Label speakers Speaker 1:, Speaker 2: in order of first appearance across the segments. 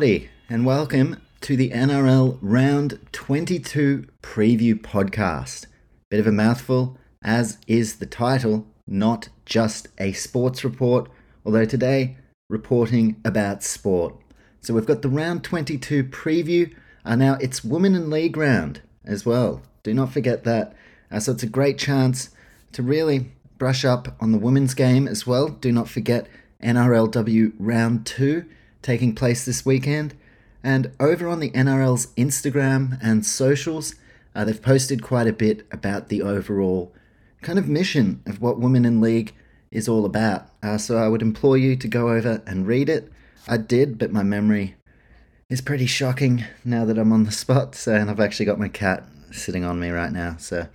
Speaker 1: Howdy, and welcome to the NRL Round 22 Preview Podcast. Bit of a mouthful, as is the title, not just a sports report, although today, reporting about sport. So we've got the Round 22 preview, and now it's Women in League round as well. Do not forget that. Uh, so it's a great chance to really brush up on the women's game as well. Do not forget NRLW Round 2 taking place this weekend. And over on the NRL's Instagram and socials, uh, they've posted quite a bit about the overall kind of mission of what Women in League is all about. Uh, so I would implore you to go over and read it. I did, but my memory is pretty shocking now that I'm on the spot. So, and I've actually got my cat sitting on me right now, so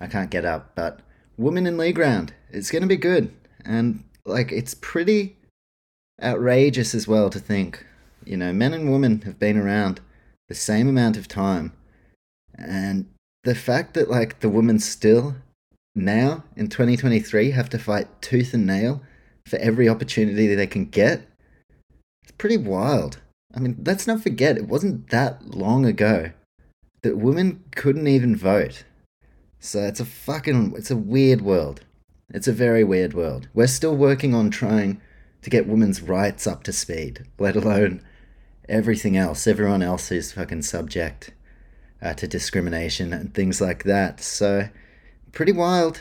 Speaker 1: I can't get up. But Women in League round, it's going to be good. And like, it's pretty outrageous as well to think, you know, men and women have been around the same amount of time. And the fact that, like, the women still now in 2023 have to fight tooth and nail for every opportunity they can get, it's pretty wild. I mean, let's not forget, it wasn't that long ago that women couldn't even vote. So it's a fucking, it's a weird world. It's a very weird world. We're still working on trying to get women's rights up to speed, let alone everything else. Everyone else is fucking subject uh, to discrimination and things like that. So, pretty wild.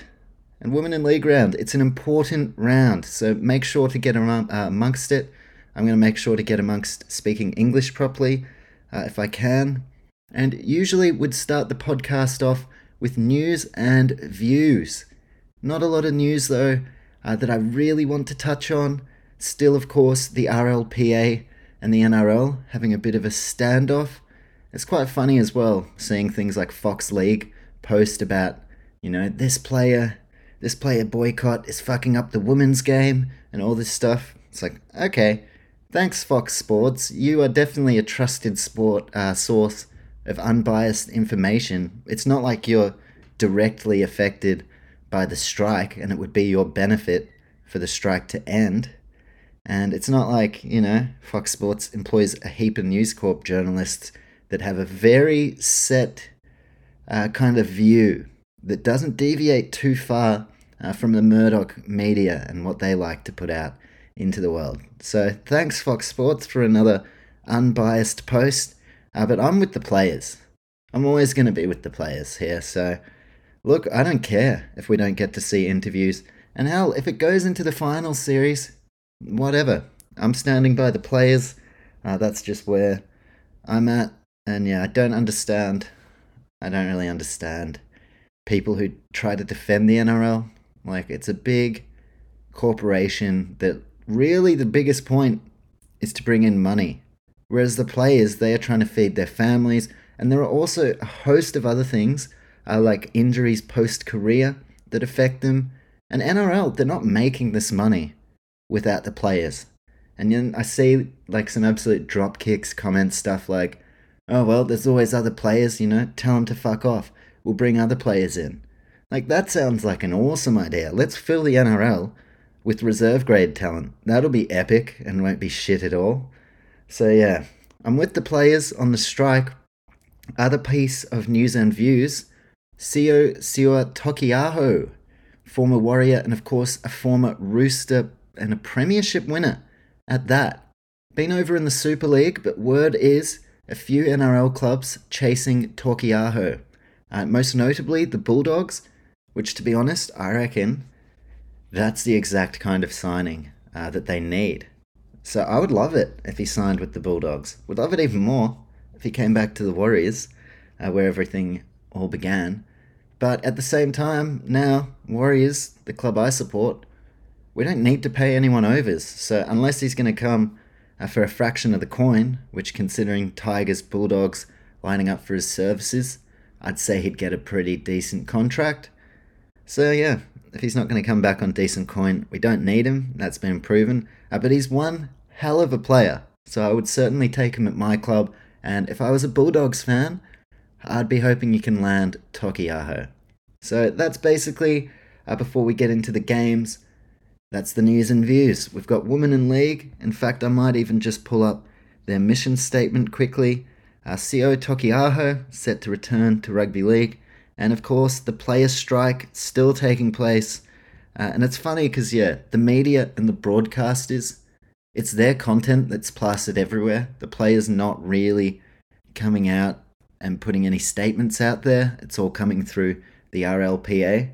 Speaker 1: And Women in League round, it's an important round. So, make sure to get among, uh, amongst it. I'm going to make sure to get amongst speaking English properly uh, if I can. And usually would start the podcast off with news and views. Not a lot of news though uh, that I really want to touch on. Still, of course, the RLPA and the NRL having a bit of a standoff. It's quite funny as well, seeing things like Fox League post about, you know, this player, this player boycott is fucking up the women's game and all this stuff. It's like, okay, thanks, Fox Sports. You are definitely a trusted sport uh, source of unbiased information. It's not like you're directly affected by the strike and it would be your benefit for the strike to end. And it's not like, you know, Fox Sports employs a heap of News Corp journalists that have a very set uh, kind of view that doesn't deviate too far uh, from the Murdoch media and what they like to put out into the world. So thanks, Fox Sports, for another unbiased post. Uh, but I'm with the players. I'm always going to be with the players here. So look, I don't care if we don't get to see interviews. And hell, if it goes into the final series, whatever. I'm standing by the players. Uh, that's just where I'm at. And yeah, I don't understand. I don't really understand people who try to defend the NRL. Like, it's a big corporation that really the biggest point is to bring in money. Whereas the players, they are trying to feed their families. And there are also a host of other things, uh, like injuries post career, that affect them. And NRL, they're not making this money without the players. And then I see like some absolute drop kicks, comment stuff like, oh, well, there's always other players, you know, tell them to fuck off. We'll bring other players in. Like, that sounds like an awesome idea. Let's fill the NRL with reserve grade talent. That'll be epic and won't be shit at all. So, yeah, I'm with the players on the strike. Other piece of news and views Siosiua Taukei'aho, former Warrior and, of course, a former Rooster and a premiership winner at that. Been over in the Super League, but word is a few NRL clubs chasing Taukei'aho. Uh, most notably, the Bulldogs, which, to be honest, I reckon that's the exact kind of signing uh, that they need. So I would love it if he signed with the Bulldogs. Would love it even more if he came back to the Warriors, uh, where everything all began. But at the same time, now, Warriors, the club I support, we don't need to pay anyone overs. So unless he's going to come uh, for a fraction of the coin, which, considering Tigers Bulldogs lining up for his services, I'd say he'd get a pretty decent contract. So, yeah, if he's not going to come back on decent coin, we don't need him. That's been proven. Uh, but he's one hell of a player. So I would certainly take him at my club. And if I was a Bulldogs fan, I'd be hoping you can land Taukei'aho. So that's basically, uh, before we get into the games, that's the news and views. We've got Women in League. In fact, I might even just pull up their mission statement quickly. Uh, Sio Taukei'aho set to return to rugby league. And of course, the players' strike still taking place. Uh, and it's funny because, yeah, the media and the broadcasters, it's their content that's plastered everywhere. The players not really coming out and putting any statements out there. It's all coming through the RLPA.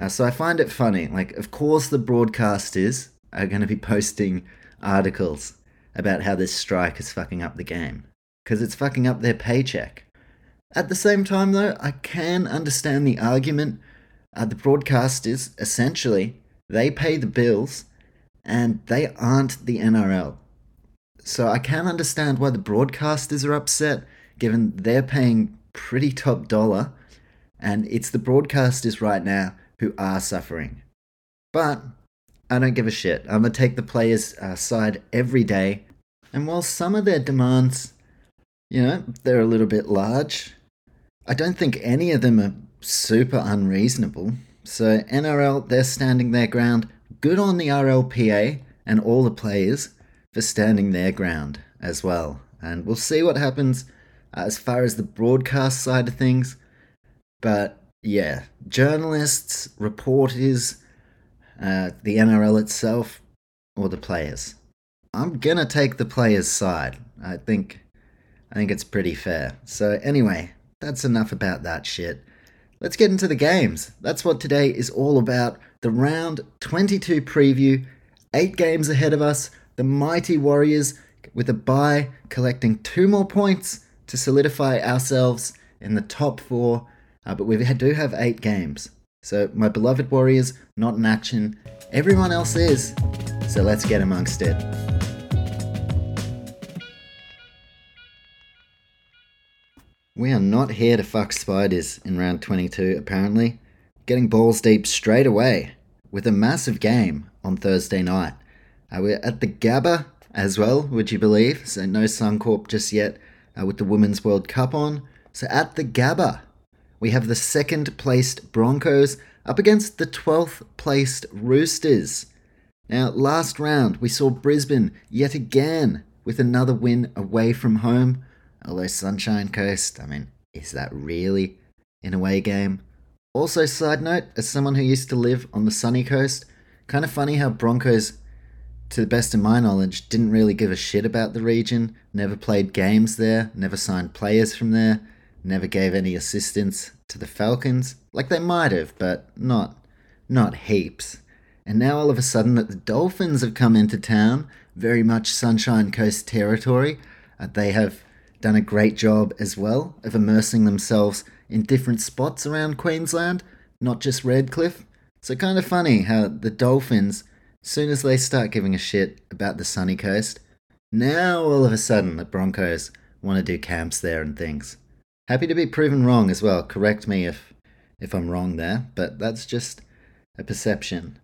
Speaker 1: Uh, so I find it funny. Like, of course, the broadcasters are going to be posting articles about how this strike is fucking up the game because it's fucking up their paycheck. At the same time, though, I can understand the argument. Uh, the broadcasters, essentially, they pay the bills and they aren't the NRL. So I can understand why the broadcasters are upset, given they're paying pretty top dollar, and it's the broadcasters right now who are suffering. But I don't give a shit. I'm gonna take the players' uh, side every day, and while some of their demands, you know, they're a little bit large, I don't think any of them are super unreasonable. So, NRL, they're standing their ground. Good on the RLPA and all the players for standing their ground as well. And we'll see what happens uh, as far as the broadcast side of things. But yeah, journalists, reporters, uh, the NRL itself, or the players. I'm gonna take the players' side. I think, I think it's pretty fair. So anyway, that's enough about that shit. Let's get into the games. That's what today is all about. The round 22 preview. Eight games ahead of us. The mighty Warriors with a bye collecting two more points to solidify ourselves in the top four. Uh, but we do have eight games. So my beloved Warriors not in action. Everyone else is. So let's get amongst it. We are not here to fuck spiders in round 22, apparently. Getting balls deep straight away with a massive game on Thursday night. Uh, we're at the Gabba as well, would you believe? So no Suncorp just yet uh, with the Women's World Cup on. So at the Gabba, we have the second placed Broncos up against the 12th placed Roosters. Now, last round, we saw Brisbane yet again with another win away from home. Although Sunshine Coast, I mean, is that really an away game? Also, side note, as someone who used to live on the sunny coast, kind of funny how Broncos, to the best of my knowledge, didn't really give a shit about the region, never played games there, never signed players from there, never gave any assistance to the Falcons. Like they might have, but not not heaps. And now all of a sudden that the Dolphins have come into town, very much Sunshine Coast territory, uh, they have done a great job as well of immersing themselves in different spots around Queensland, not just Redcliffe. So kind of funny how the Dolphins, soon as they start giving a shit about the sunny coast, now all of a sudden the Broncos want to do camps there and things. Happy to be proven wrong as well. Correct me if if I'm wrong there, but that's just a perception.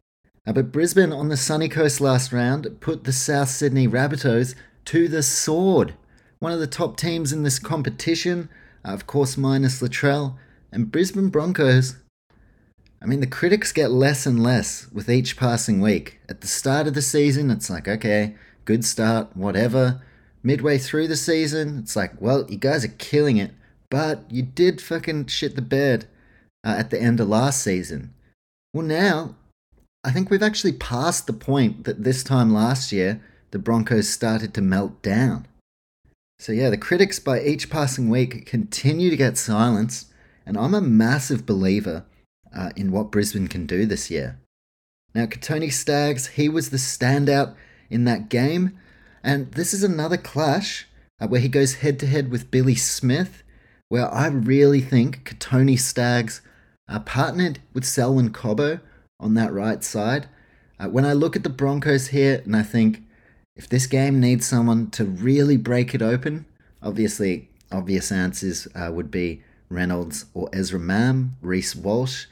Speaker 1: Uh, but Brisbane on the sunny coast last round put the South Sydney Rabbitohs to the sword one of the top teams in this competition, uh, of course, minus Latrell, and Brisbane Broncos. I mean, the critics get less and less with each passing week. At the start of the season, it's like, okay, good start, whatever. Midway through the season, it's like, well, you guys are killing it, but you did fucking shit the bed uh, at the end of last season. Well, now, I think we've actually passed the point that this time last year, the Broncos started to melt down. So, yeah, the critics by each passing week continue to get silence, and I'm a massive believer uh, in what Brisbane can do this year. Now, Kotoni Staggs, he was the standout in that game, and this is another clash uh, where he goes head to head with Billy Smith, where I really think Kotoni Staggs uh, partnered with Selwyn Cobbo on that right side. Uh, when I look at the Broncos here, and I think If this game needs someone to really break it open, obviously, obvious answers uh, would be Reynolds or Ezra Mam, Reese Walsh.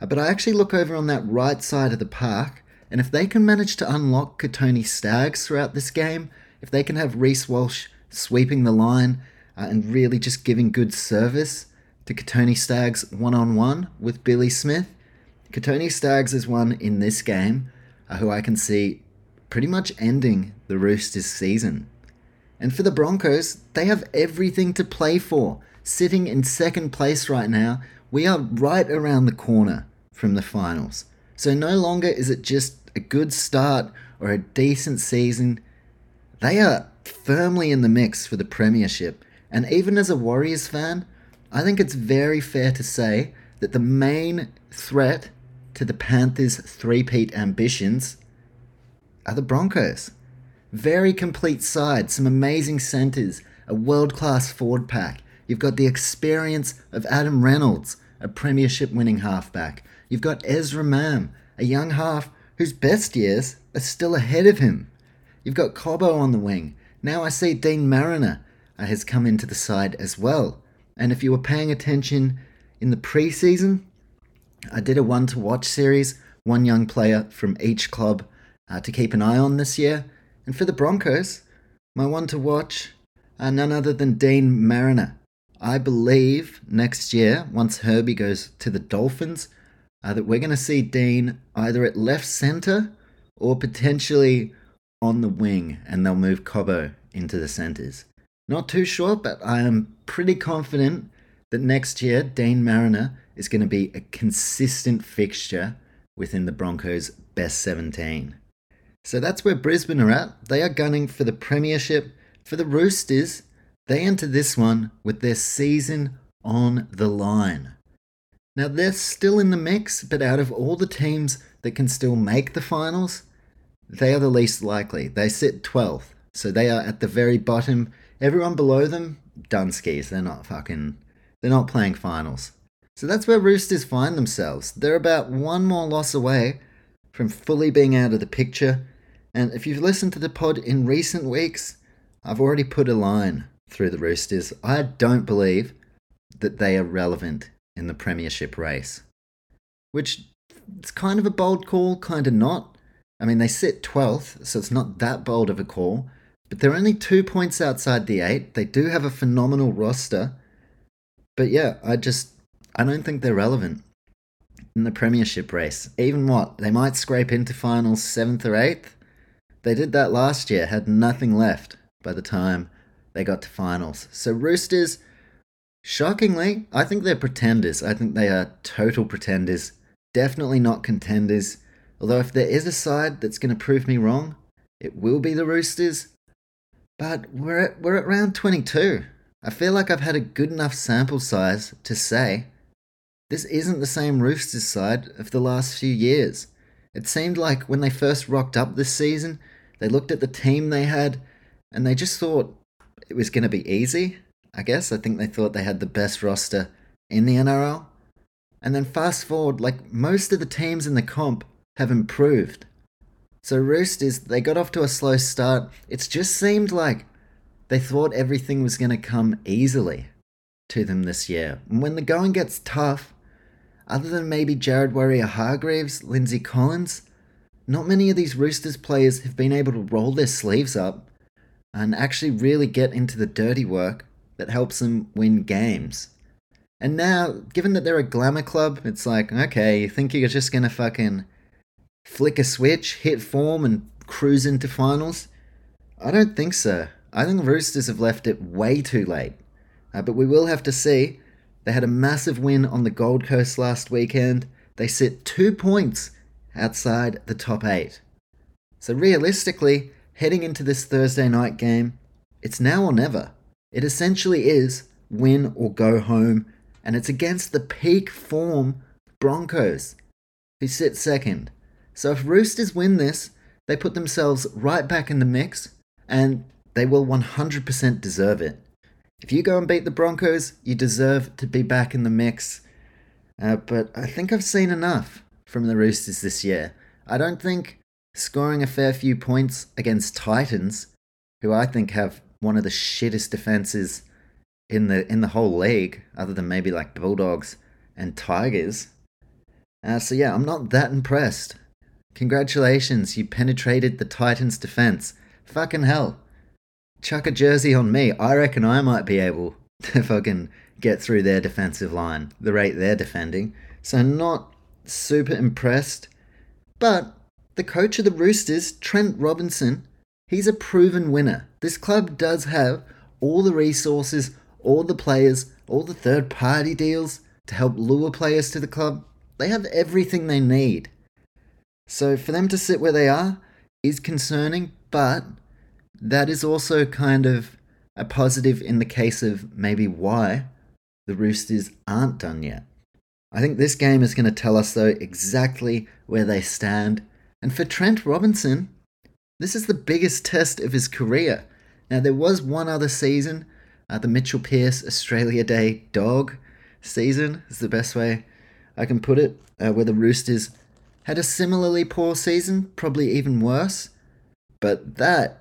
Speaker 1: Uh, but I actually look over on that right side of the park, and if they can manage to unlock Kotoni Staggs throughout this game, if they can have Reese Walsh sweeping the line uh, and really just giving good service to Kotoni Staggs one on one with Billy Smith, Kotoni Staggs is one in this game uh, who I can see pretty much ending the Roosters season. And for the Broncos, they have everything to play for. Sitting in second place right now, we are right around the corner from the finals. So no longer is it just a good start or a decent season. They are firmly in the mix for the Premiership. And even as a Warriors fan, I think it's very fair to say that the main threat to the Panthers' three-peat ambitions are the Broncos. Very complete side, some amazing centres, a world-class forward pack. You've got the experience of Adam Reynolds, a premiership winning halfback. You've got Ezra Mam, a young half whose best years are still ahead of him. You've got Cobbo on the wing. Now I see Deine Mariner has come into the side as well. And if you were paying attention in the preseason, I did a one to watch series, one young player from each club uh, to keep an eye on this year. And for the Broncos, my one to watch, are none other than Deine Mariner. I believe next year, once Herbie goes to the Dolphins, uh, that we're going to see Deine either at left centre or potentially on the wing, and they'll move Cobbo into the centres. Not too sure, but I am pretty confident that next year Deine Mariner is going to be a consistent fixture within the Broncos' best 17. So that's where Brisbane are at. They are gunning for the Premiership. For the Roosters, they enter this one with their season on the line. Now, they're still in the mix, but out of all the teams that can still make the finals, they are the least likely. They sit 12th, so they are at the very bottom. Everyone below them, done skis. They're not fucking, they're not playing finals. So that's where Roosters find themselves. They're about one more loss away from fully being out of the picture. And if you've listened to the pod in recent weeks, I've already put a line through the Roosters. I don't believe that they are relevant in the Premiership race. Which it's kind of a bold call, kind of not. I mean, they sit 12th, so it's not that bold of a call, but they're only two points outside the eight. They do have a phenomenal roster. But yeah, I just, I don't think they're relevant in the Premiership race. Even what? They might scrape into finals 7th or 8th. They did that last year, had nothing left by the time they got to finals. So, Roosters, shockingly, I think they're pretenders. I think they are total pretenders. Definitely not contenders. Although, if there is a side that's going to prove me wrong, it will be the Roosters. But we're at, we're at round 22. I feel like I've had a good enough sample size to say this isn't the same Roosters side of the last few years. It seemed like when they first rocked up this season, they looked at the team they had and they just thought it was going to be easy. I guess I think they thought they had the best roster in the NRL. And then fast forward, like most of the teams in the comp have improved. So Roosters, they got off to a slow start. It's just seemed like they thought everything was going to come easily to them this year. And when the going gets tough, other than maybe Jared Waerea-Hargreaves, Lindsay Collins, not many of these Roosters players have been able to roll their sleeves up and actually really get into the dirty work that helps them win games. And now, given that they're a glamour club, it's like, okay, you think you're just gonna fucking flick a switch, hit form, and cruise into finals? I don't think so. I think the Roosters have left it way too late. Uh, but we will have to see. They had a massive win on the Gold Coast last weekend. They sit two points outside the top eight. So realistically, heading into this Thursday night game, it's now or never. It essentially is win or go home, and it's against the peak form Broncos, who sit second. So if Roosters win this, they put themselves right back in the mix, and they will 100% deserve it. If you go and beat the Broncos, you deserve to be back in the mix. Uh, but I think I've seen enough from the Roosters this year. I don't think scoring a fair few points against Titans, who I think have one of the shittest defenses in the in the whole league, other than maybe like Bulldogs and Tigers. Uh, so yeah, I'm not that impressed. Congratulations, you penetrated the Titans' defense. Fucking hell. Chuck a jersey on me. I reckon I might be able to fucking get through their defensive line, the rate they're defending. So not super impressed. But the coach of the Roosters, Trent Robinson, he's a proven winner. This club does have all the resources, all the players, all the third party deals to help lure players to the club. They have everything they need. So for them to sit where they are is concerning, but that is also kind of a positive in the case of maybe why the Roosters aren't done yet. I think this game is going to tell us, though, exactly where they stand. And for Trent Robinson, this is the biggest test of his career. Now, there was one other season, uh, the Mitchell Pearce Australia Day dog season, is the best way I can put it, uh, where the Roosters had a similarly poor season, probably even worse. But that,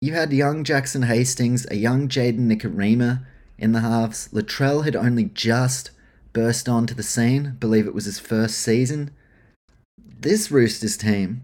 Speaker 1: you had young Jackson Hastings, a young Jaden Nikorima in the halves. Latrell had only just burst onto the scene, believe it was his first season. This Roosters team,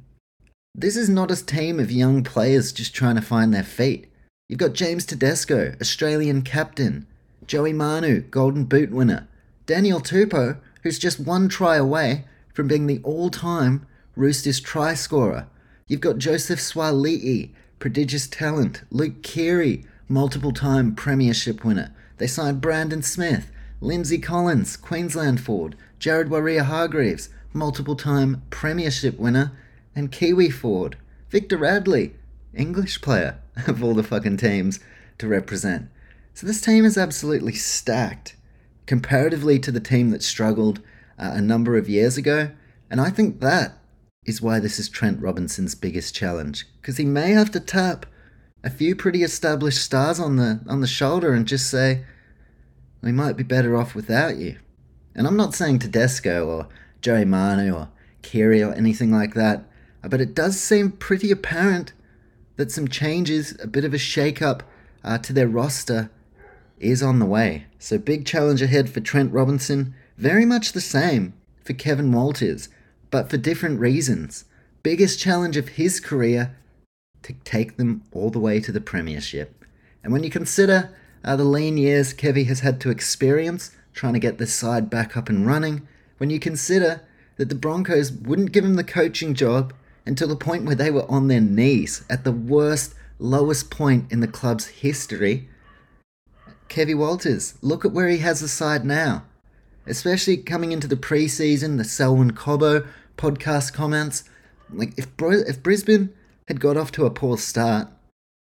Speaker 1: this is not a team of young players just trying to find their feet. You've got James Tedesco, Australian captain, Joey Manu, Golden Boot winner, Daniel Tupou, who's just one try away from being the all time Roosters try scorer. You've got Joseph Suaalii, prodigious talent, Luke Keary, multiple time Premiership winner. They signed Brandon Smith, Lindsay Collins, Queensland forward, Jared Waerea-Hargreaves, multiple time Premiership winner, and Kiwi forward, Victor Radley, English player of all the fucking teams to represent. So this team is absolutely stacked comparatively to the team that struggled uh, a number of years ago. And I think that is why this is Trent Robinson's biggest challenge because he may have to tap a few pretty established stars on the on the shoulder and just say we might be better off without you. And I'm not saying Tedesco or Joey Manu or Keary or anything like that, but it does seem pretty apparent that some changes, a bit of a shake up uh, to their roster is on the way. So big challenge ahead for Trent Robinson. Very much the same for Kevin Walters, but for different reasons. Biggest challenge of his career to take them all the way to the Premiership. And when you consider uh, the lean years Kevy has had to experience trying to get this side back up and running, when you consider that the Broncos wouldn't give him the coaching job until the point where they were on their knees at the worst, lowest point in the club's history. Kevy Walters, look at where he has the side now especially coming into the preseason, the Selwyn Cobbo podcast comments. Like if if Brisbane had got off to a poor start,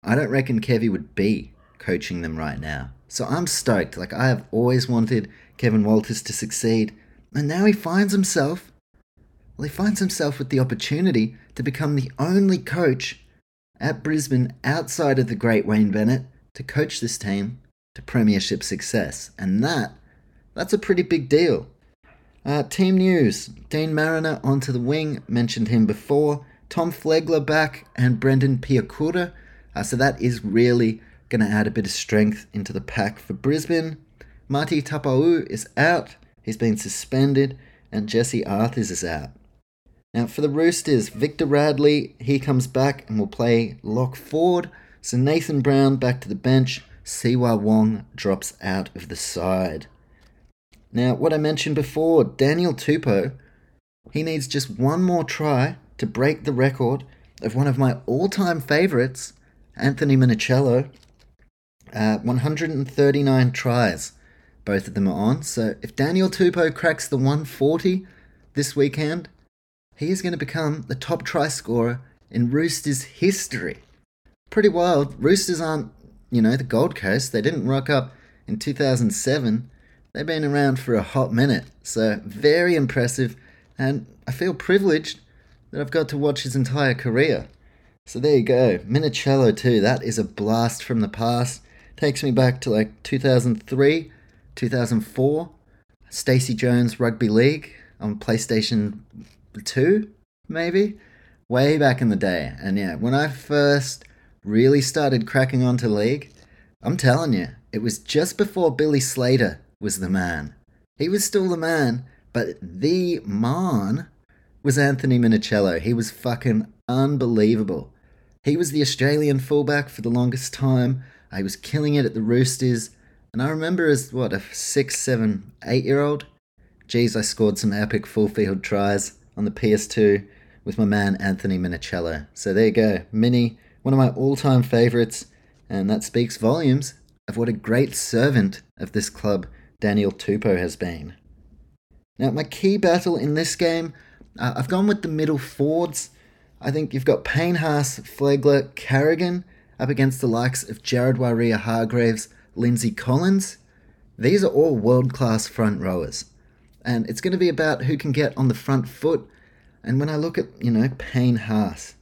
Speaker 1: I don't reckon Kevy would be coaching them right now. So I'm stoked. Like I have always wanted Kevin Walters to succeed, and now he finds himself. Well, he finds himself with the opportunity to become the only coach at Brisbane outside of the great Wayne Bennett to coach this team to premiership success, and that that's a pretty big deal. Uh, team news Deine Mariner onto the wing, mentioned him before. Tom Flegler back and Brendan Piakura. Uh, so that is really going to add a bit of strength into the pack for Brisbane. Marty Taupau is out. He's been suspended. And Jesse Arthurs is out. Now for the Roosters, Victor Radley, he comes back and will play lock forward. So Nathan Brown back to the bench. Siua Wong drops out of the side. Now, what I mentioned before, Daniel Tupou, he needs just one more try to break the record of one of my all time favourites, Anthony Minichiello. Uh, 139 tries, both of them are on. So if Daniel Tupou cracks the 140 this weekend, he is going to become the top try scorer in Roosters history. Pretty wild. Roosters aren't, you know, the Gold Coast. They didn't rock up in 2007 They've been around for a hot minute, so very impressive, and I feel privileged that I've got to watch his entire career. So there you go, Minichiello too. That is a blast from the past. Takes me back to like 2003, 2004, Stacey Jones Rugby League on PlayStation 2, maybe. way back in the day. And yeah, when I first really started cracking onto League, I'm telling you, it was just before Billy Slater was the man. He was still the man, but the man was Anthony Minichiello. He was fucking unbelievable. He was the Australian fullback for the longest time. I was killing it at the Roosters. And I remember as, what, a six, seven, eight year old? Geez, I scored some epic full field tries on the PS2 with my man Anthony Minichiello. So there you go. Mini, one of my all time favourites. And that speaks volumes of what a great servant of this club Daniel Tupou has been. Now, my key battle in this game, uh, I've gone with the middle forwards. I think you've got Payne Haas, Flegler, Carrigan up against the likes of Jared Waerea-Hargreaves, Lindsay Collins. These are all world class front rowers. And it's going to be about who can get on the front foot. And when I look at, you know, Payne Haas,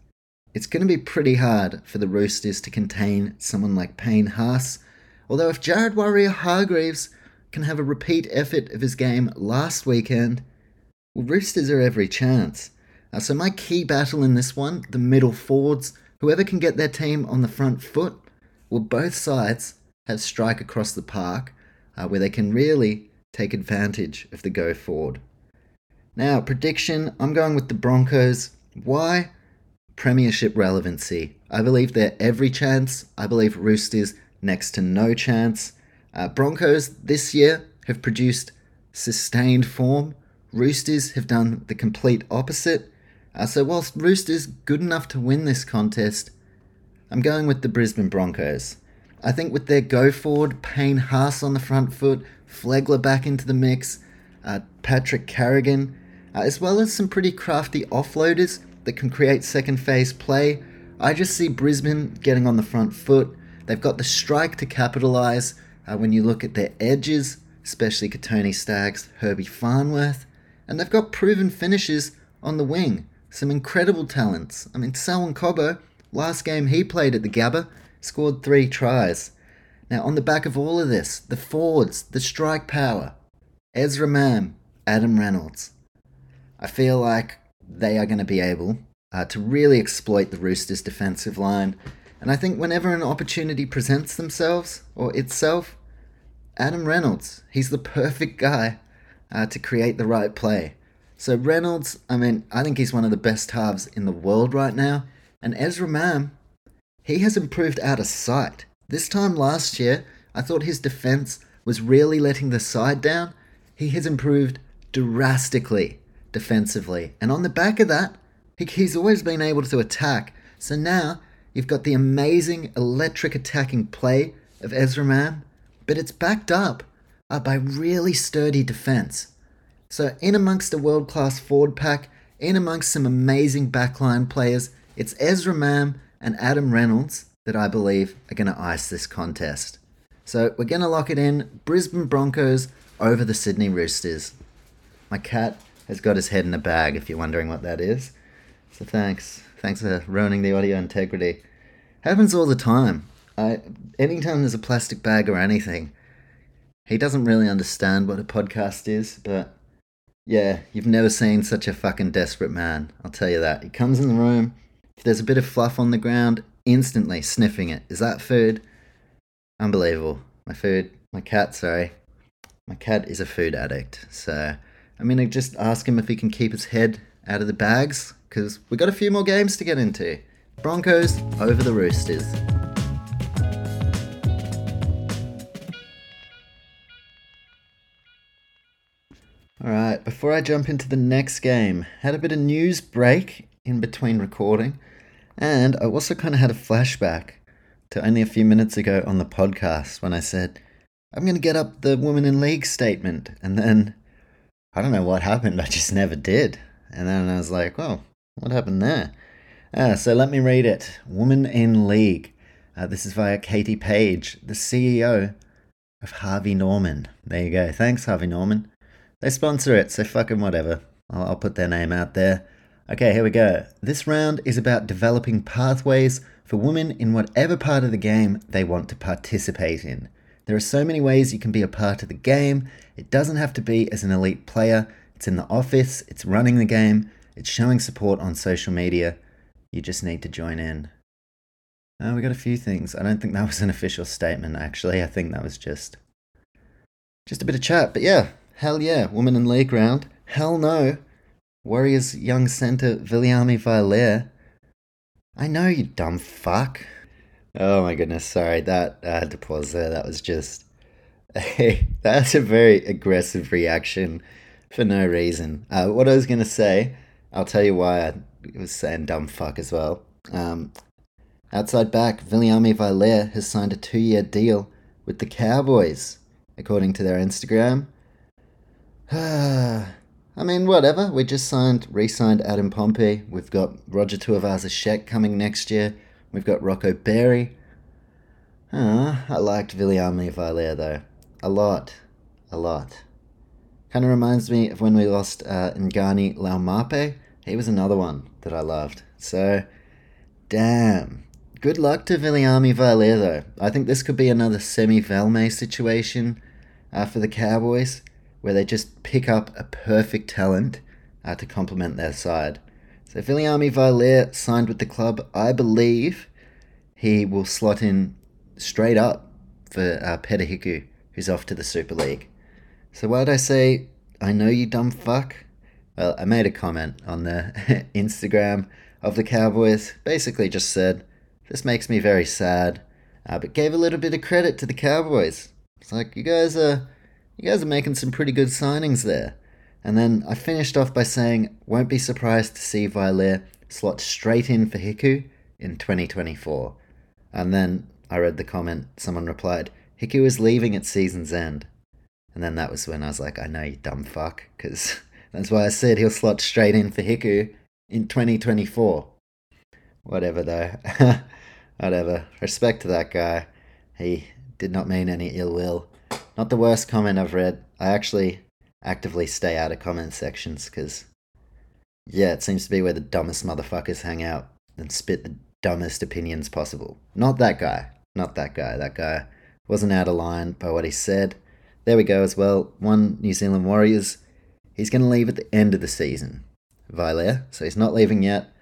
Speaker 1: it's going to be pretty hard for the Roosters to contain someone like Payne Haas. Although if Jared Waerea-Hargreaves can have a repeat effort of his game last weekend, well, Roosters are every chance. Uh, so my key battle in this one, the middle forwards, whoever can get their team on the front foot, well, both sides have strike across the park uh, where they can really take advantage of the go forward. Now, prediction, I'm going with the Broncos. Why? Premiership relevancy. I believe they're every chance. I believe Roosters next to no chance. Uh, Broncos this year have produced sustained form. Roosters have done the complete opposite. Uh, so, whilst Roosters good enough to win this contest, I'm going with the Brisbane Broncos. I think with their go forward, Payne Haas on the front foot, Flegler back into the mix, uh, Patrick Carrigan, uh, as well as some pretty crafty offloaders that can create second phase play, I just see Brisbane getting on the front foot. They've got the strike to capitalise uh, when you look at their edges, especially Kotoni Staggs, Herbie Farnworth, and they've got proven finishes on the wing. Some incredible talents. I mean, Selwyn Cobbo, last game he played at the Gabba, scored three tries. Now, on the back of all of this, the forwards, the strike power, Ezra Mam, Adam Reynolds. I feel like they are going to be able uh, to really exploit the Roosters' defensive line. And I think whenever an opportunity presents themselves or itself, Adam Reynolds, he's the perfect guy uh, to create the right play. So Reynolds, I mean, I think he's one of the best halves in the world right now. And Ezra Mam, he has improved out of sight. This time last year, I thought his defense was really letting the side down. He has improved drastically defensively. And on the back of that, he's always been able to attack. So now you've got the amazing electric attacking play of Ezra Mam, but it's backed up uh, by really sturdy defense. So, in amongst a world class forward pack, in amongst some amazing backline players, it's Ezra Mam and Adam Reynolds that I believe are going to ice this contest. So, we're going to lock it in Brisbane Broncos over the Sydney Roosters. My cat has got his head in a bag, if you're wondering what that is. So, thanks. Thanks for ruining the audio integrity. Happens all the time. I, anytime there's a plastic bag or anything, he doesn't really understand what a podcast is, but yeah, you've never seen such a fucking desperate man. I'll tell you that. He comes in the room, if there's a bit of fluff on the ground, instantly sniffing it. Is that food? Unbelievable. My food, my cat, sorry. My cat is a food addict. So I'm to just ask him if he can keep his head out of the bags because we got a few more games to get into. Broncos over the Roosters. Alright, before I jump into the next game, had a bit of news break in between recording, and I also kind of had a flashback to only a few minutes ago on the podcast when I said, I'm going to get up the Women in League statement, and then I don't know what happened, I just never did. And then I was like, well, what happened there? Uh, so let me read it. Woman in League. Uh, this is via Katie Page, the CEO of Harvey Norman. There you go. Thanks, Harvey Norman. They sponsor it, so fucking whatever. I'll, I'll put their name out there. Okay, here we go. This round is about developing pathways for women in whatever part of the game they want to participate in. There are so many ways you can be a part of the game. It doesn't have to be as an elite player. It's in the office, it's running the game, it's showing support on social media. you just need to join in. Uh, we got a few things. I don't think that was an official statement, actually. I think that was just just a bit of chat. But yeah, hell yeah, woman in league round. Hell no. Warriors young centre Viliami Vailea. I know you dumb fuck. Oh my goodness, sorry, that I had to pause there. That was just a, that's a very aggressive reaction for no reason. Uh, what I was gonna say, I'll tell you why I was saying dumb fuck as well. Um, outside back, Viliami Vailea has signed a two-year deal with the Cowboys, according to their Instagram. I mean, whatever. We just signed, re-signed Adam Pompey. We've got Roger Tuivasa-Sheck coming next year. We've got Rocco Berry. Ah, I liked Viliami Vailea though. A lot. A lot. Kind of reminds me of when we lost uh, Ngani Laumape. He was another one that I loved. So, damn. Good luck to Viliami Vailea though. I think this could be another Semi Valemei situation uh, for the Cowboys, where they just pick up a perfect talent uh, to complement their side. So Viliami Vailea signed with the club. I believe he will slot in straight up for uh, Hiku, who's off to the Super League. So why did I say, I know you dumb fuck? Well, I made a comment on the Instagram of the Cowboys. Basically just said, this makes me very sad, uh, but gave a little bit of credit to the Cowboys. It's like, you guys are, you guys are making some pretty good signings there. And then I finished off by saying, won't be surprised to see Vailea slot straight in for Hiku in 2024. And then I read the comment, someone replied, Hiku is leaving at season's end. And then that was when I was like, I know you dumb fuck, because that's why I said he'll slot straight in for Hiku in 2024. Whatever though. Whatever. Respect to that guy. He did not mean any ill will. Not the worst comment I've read. I actually actively stay out of comment sections because, yeah, it seems to be where the dumbest motherfuckers hang out and spit the dumbest opinions possible. Not that guy. Not that guy. That guy wasn't out of line by what he said. There we go as well. One New Zealand Warriors. He's going to leave at the end of the season. Vailea, so he's not leaving yet.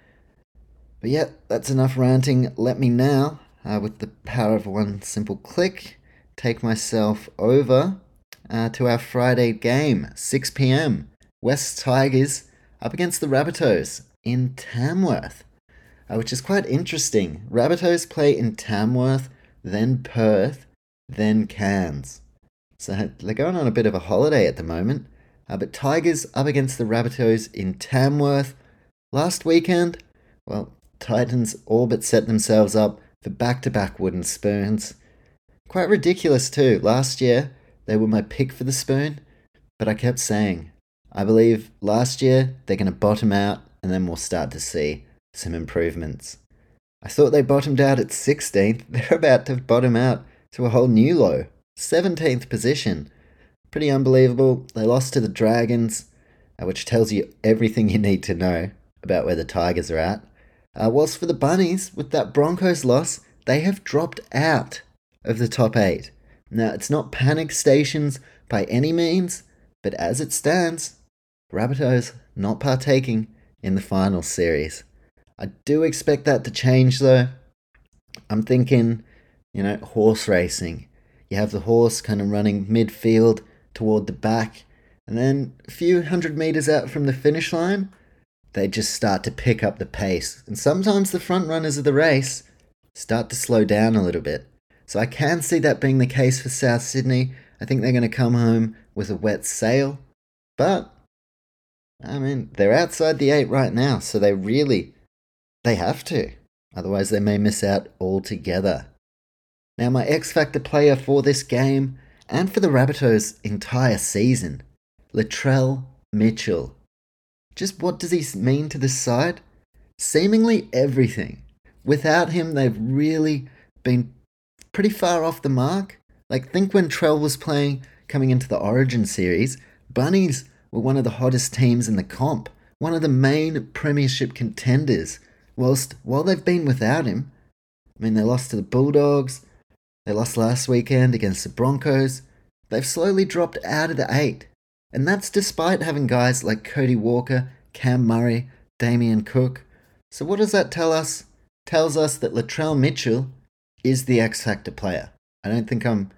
Speaker 1: But yeah, that's enough ranting. Let me now, uh, with the power of one simple click, take myself over uh, to our Friday game, 6 p.m. West Tigers up against the Rabbitohs in Tamworth, uh, which is quite interesting. Rabbitohs play in Tamworth, then Perth, then Cairns. So they're going on a bit of a holiday at the moment. Uh, but Tigers up against the Rabbitohs in Tamworth last weekend. Well, Titans all but set themselves up for back to back wooden spoons. Quite ridiculous, too. Last year, they were my pick for the spoon, but I kept saying, I believe last year they're going to bottom out and then we'll start to see some improvements. I thought they bottomed out at 16th. They're about to bottom out to a whole new low. 17th position. Pretty unbelievable. They lost to the Dragons, uh, which tells you everything you need to know about where the Tigers are at. Uh, whilst for the Bunnies, with that Broncos loss, they have dropped out of the top eight. Now, it's not panic stations by any means, but as it stands, Rabbitohs not partaking in the final series. I do expect that to change though. I'm thinking, you know, horse racing. You have the horse kind of running midfield toward the back, and then a few hundred meters out from the finish line, they just start to pick up the pace. And sometimes the front runners of the race start to slow down a little bit. So I can see that being the case for South Sydney. I think they're going to come home with a wet sail. But, I mean, they're outside the eight right now, so they really, they have to. Otherwise, they may miss out altogether. Now, my X Factor player for this game and for the Rabbitohs' entire season, Latrell Mitchell. Just what does he mean to this side? Seemingly everything. Without him, they've really been pretty far off the mark. Like, think when Trell was playing coming into the Origin series, Bunnies were one of the hottest teams in the comp, one of the main Premiership contenders. Whilst, while they've been without him, I mean, they lost to the Bulldogs, they lost last weekend against the Broncos, they've slowly dropped out of the eight. And that's despite having guys like Cody Walker, Cam Murray, Damien Cook. So what does that tell us? Tells us that Latrell Mitchell is the X Factor player. I don't think I'm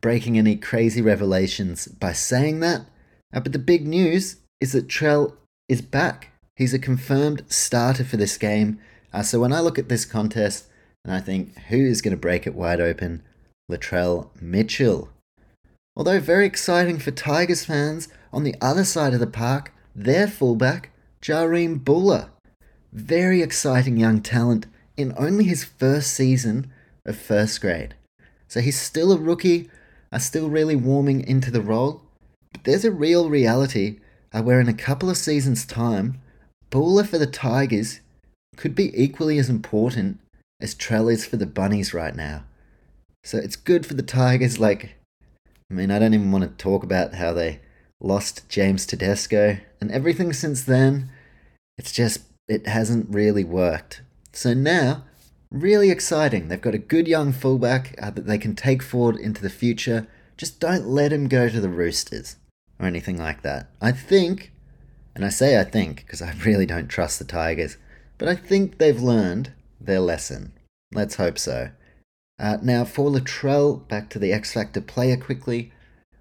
Speaker 1: breaking any crazy revelations by saying that. Uh, but the big news is that Trell is back. He's a confirmed starter for this game. Uh, so when I look at this contest and I think who is going to break it wide open, Latrell Mitchell. Although very exciting for Tigers fans, on the other side of the park, their fullback, Jahream Bula. Very exciting young talent in only his first season of first grade. So he's still a rookie, are still really warming into the role. But there's a real reality uh, where in a couple of seasons' time, Bula for the Tigers could be equally as important as Trell is for the Bunnies right now. So it's good for the Tigers. Like, I mean, I don't even want to talk about how they lost James Tedesco and everything since then. It's just, it hasn't really worked. So now, really exciting. They've got a good young fullback uh, that they can take forward into the future. Just don't let him go to the Roosters or anything like that. I think, and I say I think because I really don't trust the Tigers, but I think they've learned their lesson. Let's hope so. Uh, now, for Latrell, back to the X Factor player quickly.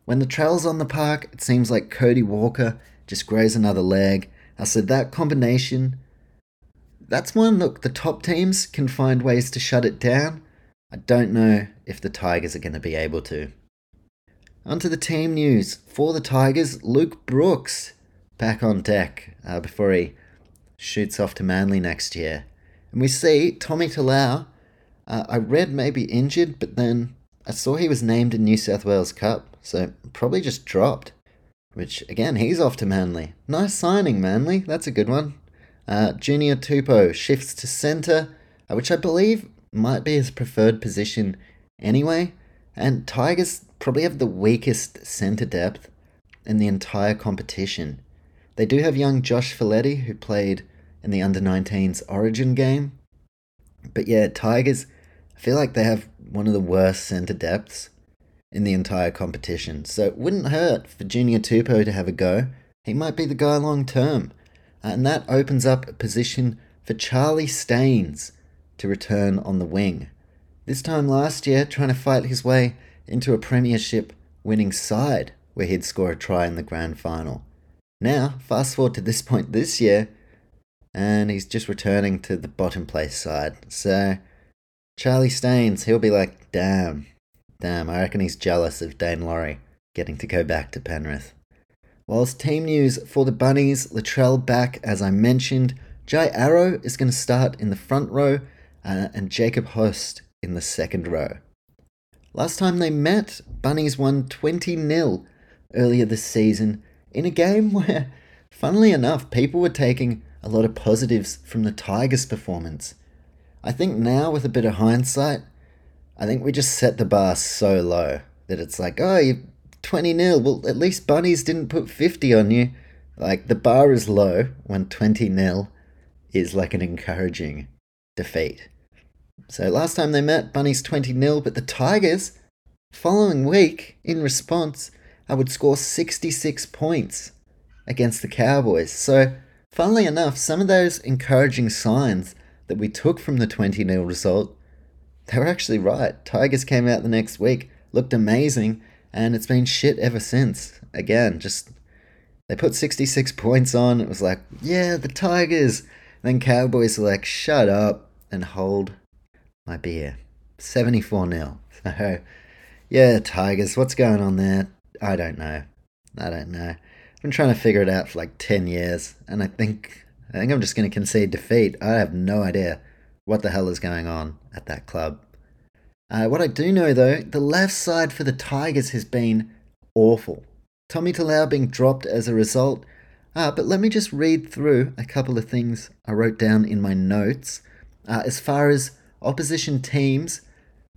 Speaker 1: When Latrell's on the park, it seems like Cody Walker just grows another leg. I said that combination, that's one, look, the top teams can find ways to shut it down. I don't know if the Tigers are going to be able to. Onto the team news. For the Tigers, Luke Brooks back on deck uh, before he shoots off to Manly next year. And we see Tommy Talau uh, I read maybe injured, but then I saw he was named in New South Wales Cup, so probably just dropped. Which, again, he's off to Manly. Nice signing, Manly. That's a good one. Uh, Junior Tupou shifts to centre, uh, which I believe might be his preferred position anyway. And Tigers probably have the weakest centre depth in the entire competition. They do have young Josh Feledy, who played in the under 19s Origin game. But yeah, Tigers feel like they have one of the worst centre depths in the entire competition. So it wouldn't hurt for Junior Tupou to have a go. He might be the guy long term. Uh, and that opens up a position for Charlie Staines to return on the wing. This time last year, trying to fight his way into a premiership winning side where he'd score a try in the grand final. Now, fast forward to this point this year, and he's just returning to the bottom place side. So Charlie Staines, he'll be like, damn, damn, I reckon he's jealous of Daine Laurie getting to go back to Penrith. Whilst team news for the Bunnies, Latrell back, as I mentioned, Jai Arrow is going to start in the front row, uh, and Jacob Host in the second row. Last time they met, Bunnies won 20 0 earlier this season in a game where, funnily enough, people were taking a lot of positives from the Tigers' performance. I think now, with a bit of hindsight, I think we just set the bar so low that it's like, oh, you 20 0. Well, at least Bunnies didn't put 50 on you. Like, the bar is low when 20 0 is like an encouraging defeat. So last time they met, Bunnies 20 0, but the Tigers, following week, in response, I would score 66 points against the Cowboys. So, funnily enough, some of those encouraging signs that we took from the 20 0 result, they were actually right. Tigers came out the next week, looked amazing, and it's been shit ever since. Again, just they put 66 points on. It was like, yeah, the Tigers. then Cowboys were like, shut up and hold my beer. 74 0. So, yeah, Tigers, what's going on there? I don't know. I don't know. Been trying to figure it out for like 10 years, and I think I think I'm just going to concede defeat. I have no idea what the hell is going on at that club. Uh, what I do know, though, the left side for the Tigers has been awful. Tommy Talau being dropped as a result. Uh, but let me just read through a couple of things I wrote down in my notes. Uh, as far as opposition teams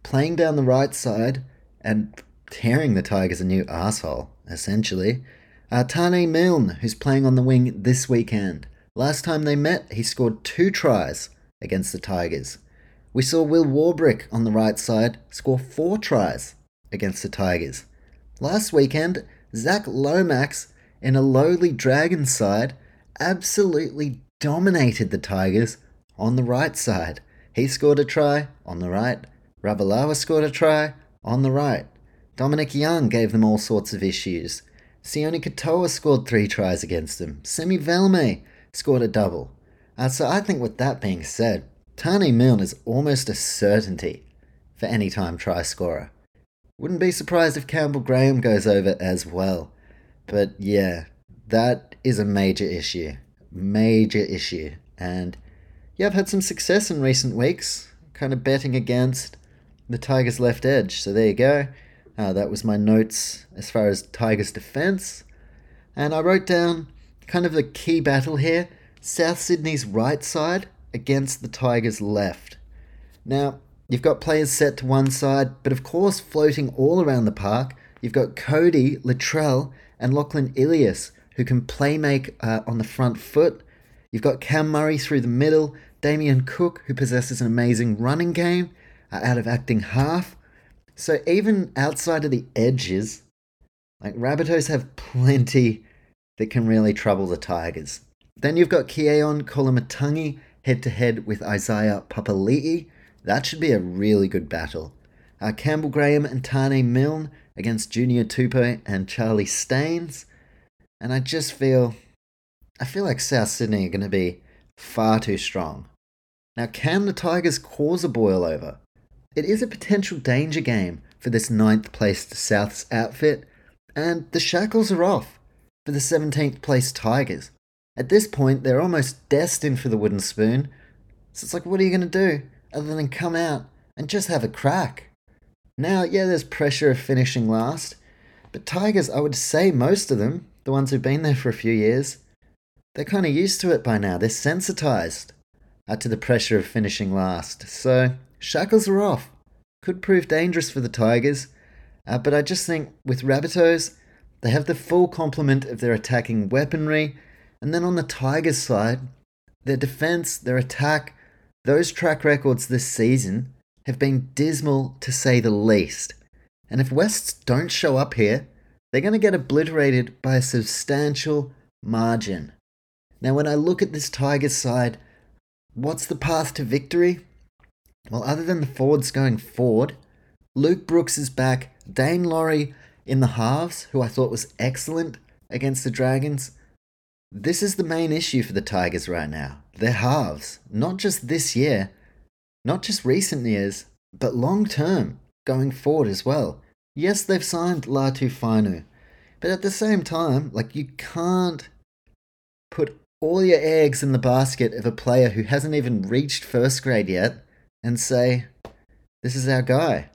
Speaker 1: playing down the right side and tearing the Tigers a new asshole, essentially. Uh, Taane Milne, who's playing on the wing this weekend. Last time they met, he scored two tries against the Tigers. We saw Will Warbrick on the right side score four tries against the Tigers. Last weekend, Zach Lomax in a lowly Dragons side absolutely dominated the Tigers on the right side. He scored a try on the right. Ravalawa scored a try on the right. Dominic Young gave them all sorts of issues. Sione Katoa scored three tries against them. Semi Valemei scored a double. Uh, so I think with that being said, Taane Milne is almost a certainty for any time try scorer. Wouldn't be surprised if Campbell Graham goes over as well. But yeah, that is a major issue. Major issue. And yeah, I've had some success in recent weeks, kind of betting against the Tigers' left edge. So there you go. Uh, that was my notes as far as Tigers' defense. And I wrote down kind of the key battle here South Sydney's right side against the Tigers' left. Now, you've got players set to one side, but of course, floating all around the park, you've got Cody, Latrell, and Lachlan Ilias, who can play make uh, on the front foot. You've got Cam Murray through the middle, Damien Cook, who possesses an amazing running game uh, out of acting half. So even outside of the edges, like Rabbitohs have plenty that can really trouble the Tigers. Then you've got Keaon Koloamatangi head to head with Isaiah Papali'i. That should be a really good battle. Uh, Campbell Graham and Taane Milne against Junior Tupou and Charlie Staines. And I just feel, I feel like South Sydney are going to be far too strong. Now, can the Tigers cause a boil over? It is a potential danger game for this ninth placed Souths outfit, and the shackles are off for the 17th placed Tigers. At this point, they're almost destined for the wooden spoon, so it's like, what are you going to do other than come out and just have a crack? Now, yeah, there's pressure of finishing last, but Tigers, I would say most of them, the ones who've been there for a few years, they're kind of used to it by now. They're sensitized uh, to the pressure of finishing last. So, shackles are off. Could prove dangerous for the Tigers, uh, but I just think with Rabbitohs, they have the full complement of their attacking weaponry, and then on the Tigers side, their defense, their attack, those track records this season have been dismal to say the least. And if Wests don't show up here, they're going to get obliterated by a substantial margin. Now, when I look at this Tigers side, what's the path to victory? Well, other than the forwards going forward, Luke Brooks is back, Daine Laurie in the halves, who I thought was excellent against the Dragons. This is the main issue for the Tigers right now. Their halves, not just this year, not just recent years, but long term, going forward as well. Yes, they've signed Latu Fainu, but at the same time, like you can't put all your eggs in the basket of a player who hasn't even reached first grade yet and say, this is our guy.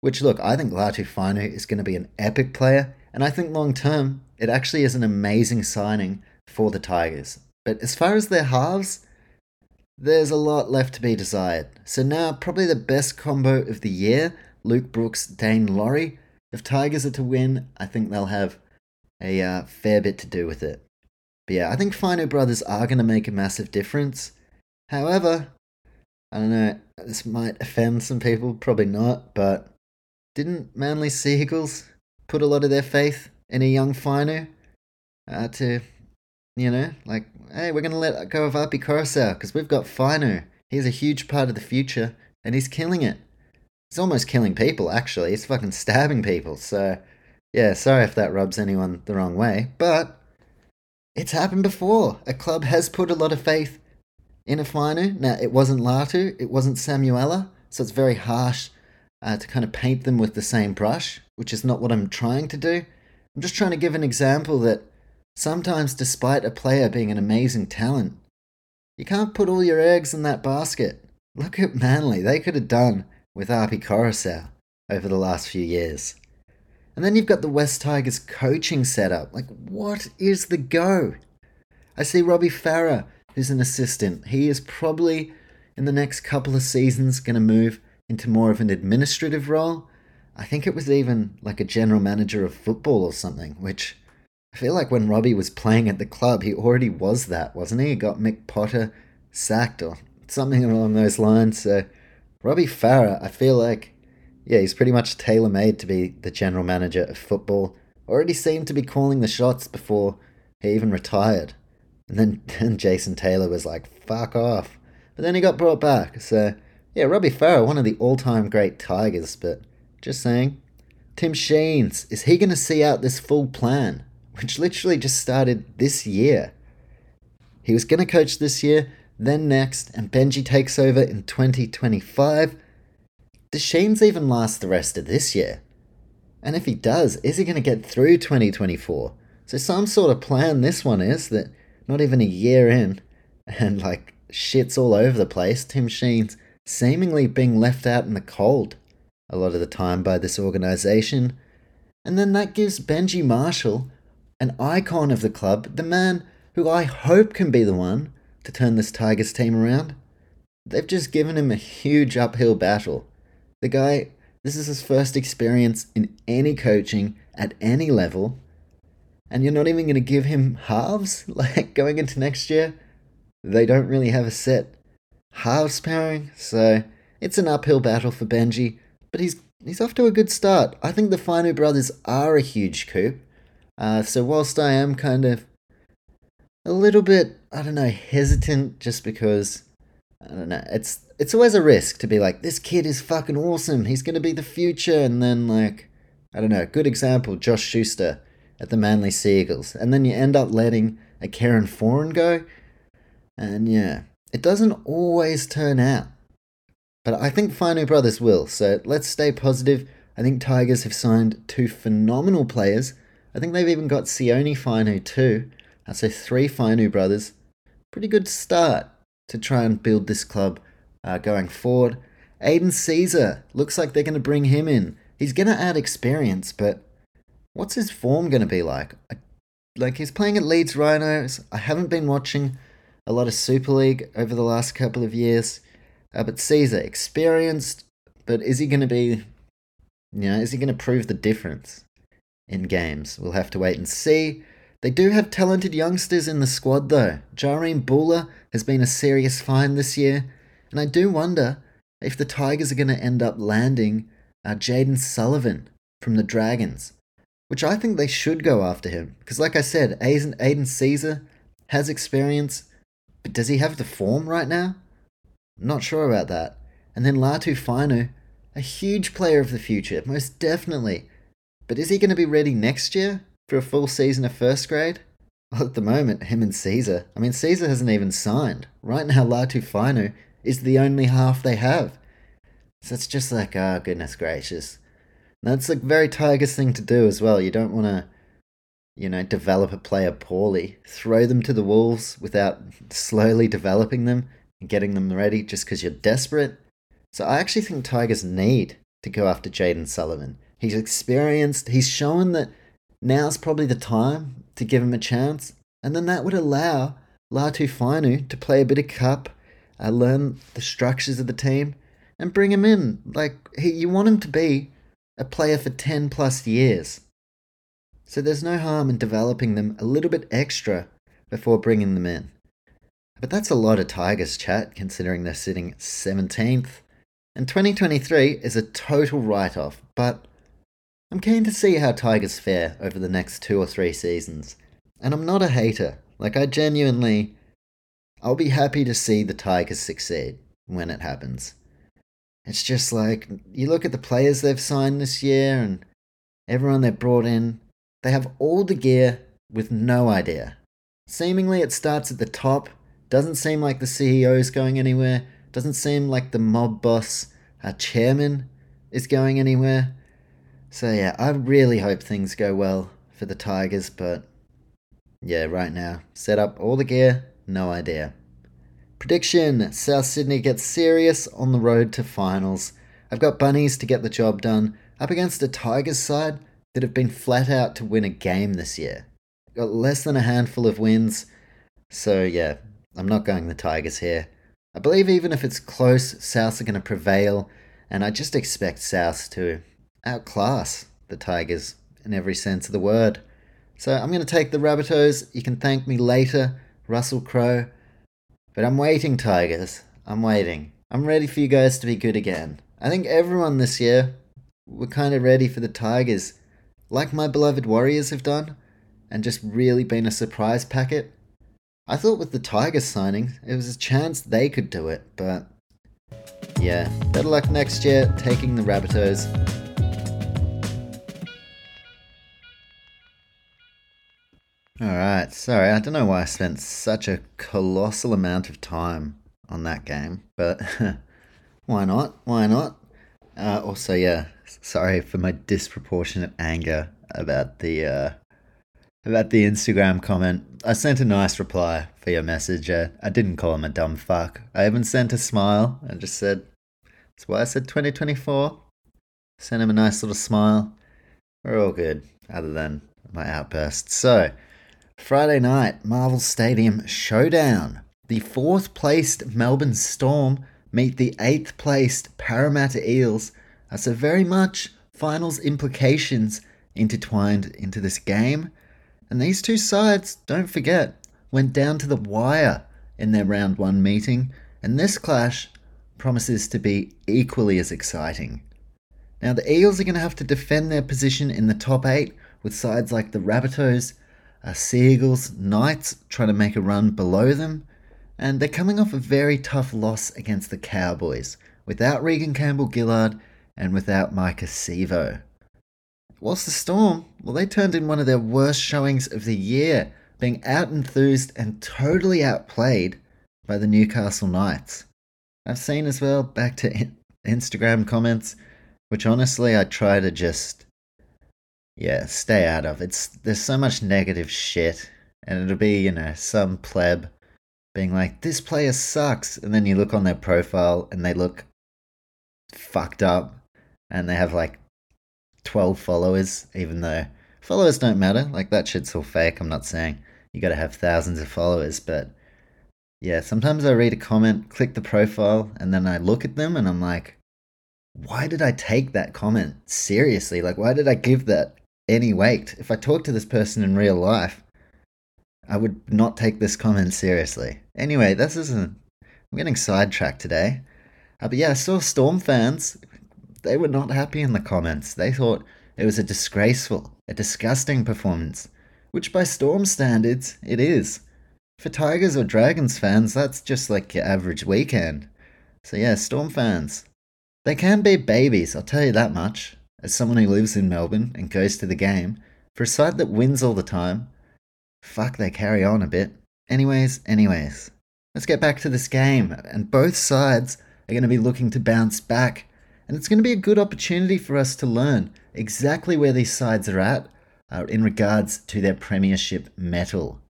Speaker 1: Which, look, I think Latu Fainu is going to be an epic player, and I think long term, it actually is an amazing signing for the Tigers. But as far as their halves, there's a lot left to be desired. So now, probably the best combo of the year Luke Brooks, Daine Laurie. If Tigers are to win, I think they'll have a uh, fair bit to do with it. But yeah, I think Fainu brothers are going to make a massive difference. However, I don't know, this might offend some people, probably not, but didn't Manly Seagulls put a lot of their faith in a young Fainu uh, to you know, like, hey, we're going to let go of Api Koroisau because we've got Fainu. He's a huge part of the future and he's killing it. He's almost killing people, actually. He's fucking stabbing people. So, yeah, sorry if that rubs anyone the wrong way. But it's happened before. A club has put a lot of faith in. Now, it wasn't Latu, it wasn't Samuela. So it's very harsh uh, to kind of paint them with the same brush, which is not what I'm trying to do. I'm just trying to give an example that Sometimes, despite a player being an amazing talent, you can't put all your eggs in that basket. Look at Manly, they could have done with Api Koroisau over the last few years. And then you've got the West Tigers coaching setup. Like, what is the go? I see Robbie Farah, who's an assistant. He is probably, in the next couple of seasons, going to move into more of an administrative role. I think it was even like a general manager of football or something, which I feel like when Robbie was playing at the club, he already was that, wasn't he? He got Mick Potter sacked or something along those lines. So Robbie Farah, I feel like, yeah, he's pretty much tailor made to be the general manager of football. Already seemed to be calling the shots before he even retired. And then, then Jason Taylor was like, fuck off. but then he got brought back. So, yeah, Robbie Farah, one of the all time great Tigers, but just saying. Tim Sheens, is he going to see out this full plan, which literally just started this year? He was going to coach this year, then next, and Benji takes over in 2025. Does Sheens even last the rest of this year? And if he does, is he going to get through 2024? So, some sort of plan this one is that not even a year in, and like shit's all over the place, Tim Sheens seemingly being left out in the cold a lot of the time by this organization. And then that gives Benji Marshall, an icon of the club, the man who I hope can be the one to turn this Tigers team around. They've just given him a huge uphill battle. The guy, this is his first experience in any coaching at any level, and you're not even going to give him halves? Like going into next year, they don't really have a set halves pairing, so it's an uphill battle for Benji, but he's he's off to a good start. I think the Fainu brothers are a huge coup. Uh, so whilst I am kind of a little bit, I don't know, hesitant just because I don't know, it's it's always a risk to be like, this kid is fucking awesome, he's gonna be the future, and then like, I don't know, good example, Josh Schuster at the Manly Seagulls, and then you end up letting a Kieran Foran go, and yeah, it doesn't always turn out. But I think Fainu Brothers will, so let's stay positive. I think Tigers have signed two phenomenal players. I think they've even got Sione Fainu too. Say three Fainu brothers. Pretty good start to try and build this club uh, going forward. Aidan Sezer looks like they're going to bring him in. He's going to add experience, but what's his form going to be like? I, like he's playing at Leeds Rhinos. I haven't been watching a lot of Super League over the last couple of years. Uh, but Sezer experienced, but is he going to be, you know, is he going to prove the difference in games? We'll have to wait and see. They do have talented youngsters in the squad, though. Jahream Bula has been a serious find this year, and I do wonder if the Tigers are going to end up landing uh, Jayden Sullivan from the Dragons, which I think they should go after him. Because, like I said, Aidan, Aidan Sezer has experience, but does he have the form right now? Not sure about that. And then Latu Fainu, a huge player of the future, most definitely. But is he going to be ready next year for a full season of first grade? Well, at the moment, him and Sezer. I mean, Sezer hasn't even signed. Right now, Latu Fainu is the only half they have. So it's just like, oh, goodness gracious. That's a very Tigers thing to do as well. You don't want to, you know, develop a player poorly, throw them to the Wolves without slowly developing them and getting them ready just because you're desperate. So I actually think Tigers need to go after Jayden Sullivan. He's experienced, he's shown that now's probably the time to give him a chance, and then that would allow Latu Fainu to play a bit of cup, uh, learn the structures of the team, and bring him in. Like, he, you want him to be a player for 10 plus years. So there's no harm in developing them a little bit extra before bringing them in. But that's a lot of Tigers chat considering they're sitting 17th. And 2023 is a total write off, but I'm keen to see how Tigers fare over the next two or three seasons. And I'm not a hater. Like, I genuinely. I'll be happy to see the Tigers succeed when it happens. It's just like, you look at the players they've signed this year and everyone they've brought in, they have all the gear with no idea. Seemingly, it starts at the top doesn't seem like the CEO is going anywhere. Doesn't seem like the mob boss, our chairman, is going anywhere. So yeah, I really hope things go well for the Tigers, but yeah, right now, set up all the gear, no idea. Prediction South Sydney gets serious on the road to finals. I've got Bunnies to get the job done up against a Tigers side that have been flat out to win a game this year. Got less than a handful of wins. So yeah, I'm not going the Tigers here. I believe even if it's close, Souths are going to prevail, and I just expect Souths to outclass the Tigers in every sense of the word. So I'm going to take the Rabbitohs. You can thank me later, Russell Crowe. But I'm waiting, Tigers. I'm waiting. I'm ready for you guys to be good again. I think everyone this year, we're kind of ready for the Tigers, like my beloved Warriors have done, and just really been a surprise packet. I thought with the Tigers signing, it was a chance they could do it, but yeah, better luck next year taking the Rabbitohs. Alright, sorry, I don't know why I spent such a colossal amount of time on that game, but why not? Why not? Uh, also, yeah, sorry for my disproportionate anger about the uh, about the Instagram comment. I sent a nice reply for your message. Uh, I didn't call him a dumb fuck. I even sent a smile and just said, "That's why I said 2024." Sent him a nice little smile. We're all good, other than my outburst. So, Friday night, Marvel Stadium showdown. The fourth placed Melbourne Storm meet the eighth placed Parramatta Eels. So, very much finals implications intertwined into this game. And these two sides, don't forget, went down to the wire in their round one meeting, and this clash promises to be equally as exciting. Now, the Eels are going to have to defend their position in the top eight with sides like the Rabbitohs, uh, Seagulls, Knights trying to make a run below them, and they're coming off a very tough loss against the Cowboys without Regan Campbell Gillard and without Maika Sivo. Whilst the Storm, well, they turned in one of their worst showings of the year, being out enthused and totally outplayed by the Newcastle Knights. I've seen as well, back to Instagram comments, which honestly I try to just, yeah, stay out of. It's There's so much negative shit, and it'll be, you know, some pleb being like, this player sucks. And then you look on their profile and they look fucked up and they have like 12 followers, even though followers don't matter. Like that shit's all fake. I'm not saying you gotta have thousands of followers, but yeah, sometimes I read a comment, click the profile, and then I look at them and I'm like, why did I take that comment seriously? Like, why did I give that any weight? If I talk to this person in real life, I would not take this comment seriously. Anyway, this isn't. I'm getting sidetracked today. Uh, but yeah, I saw Storm fans. They were not happy in the comments. They thought it was a disgraceful, a disgusting performance, which by Storm standards, it is. For Tigers or Dragons fans, that's just like your average weekend. So yeah, Storm fans. They can be babies, I'll tell you that much. As someone who lives in Melbourne and goes to the game, for a side that wins all the time, Fuck, they carry on a bit. Anyways, anyways. Let's get back to this game. And both sides are going to be looking to bounce back. And it's going to be a good opportunity for us to learn exactly where these sides are at uh, in regards to their premiership mettle.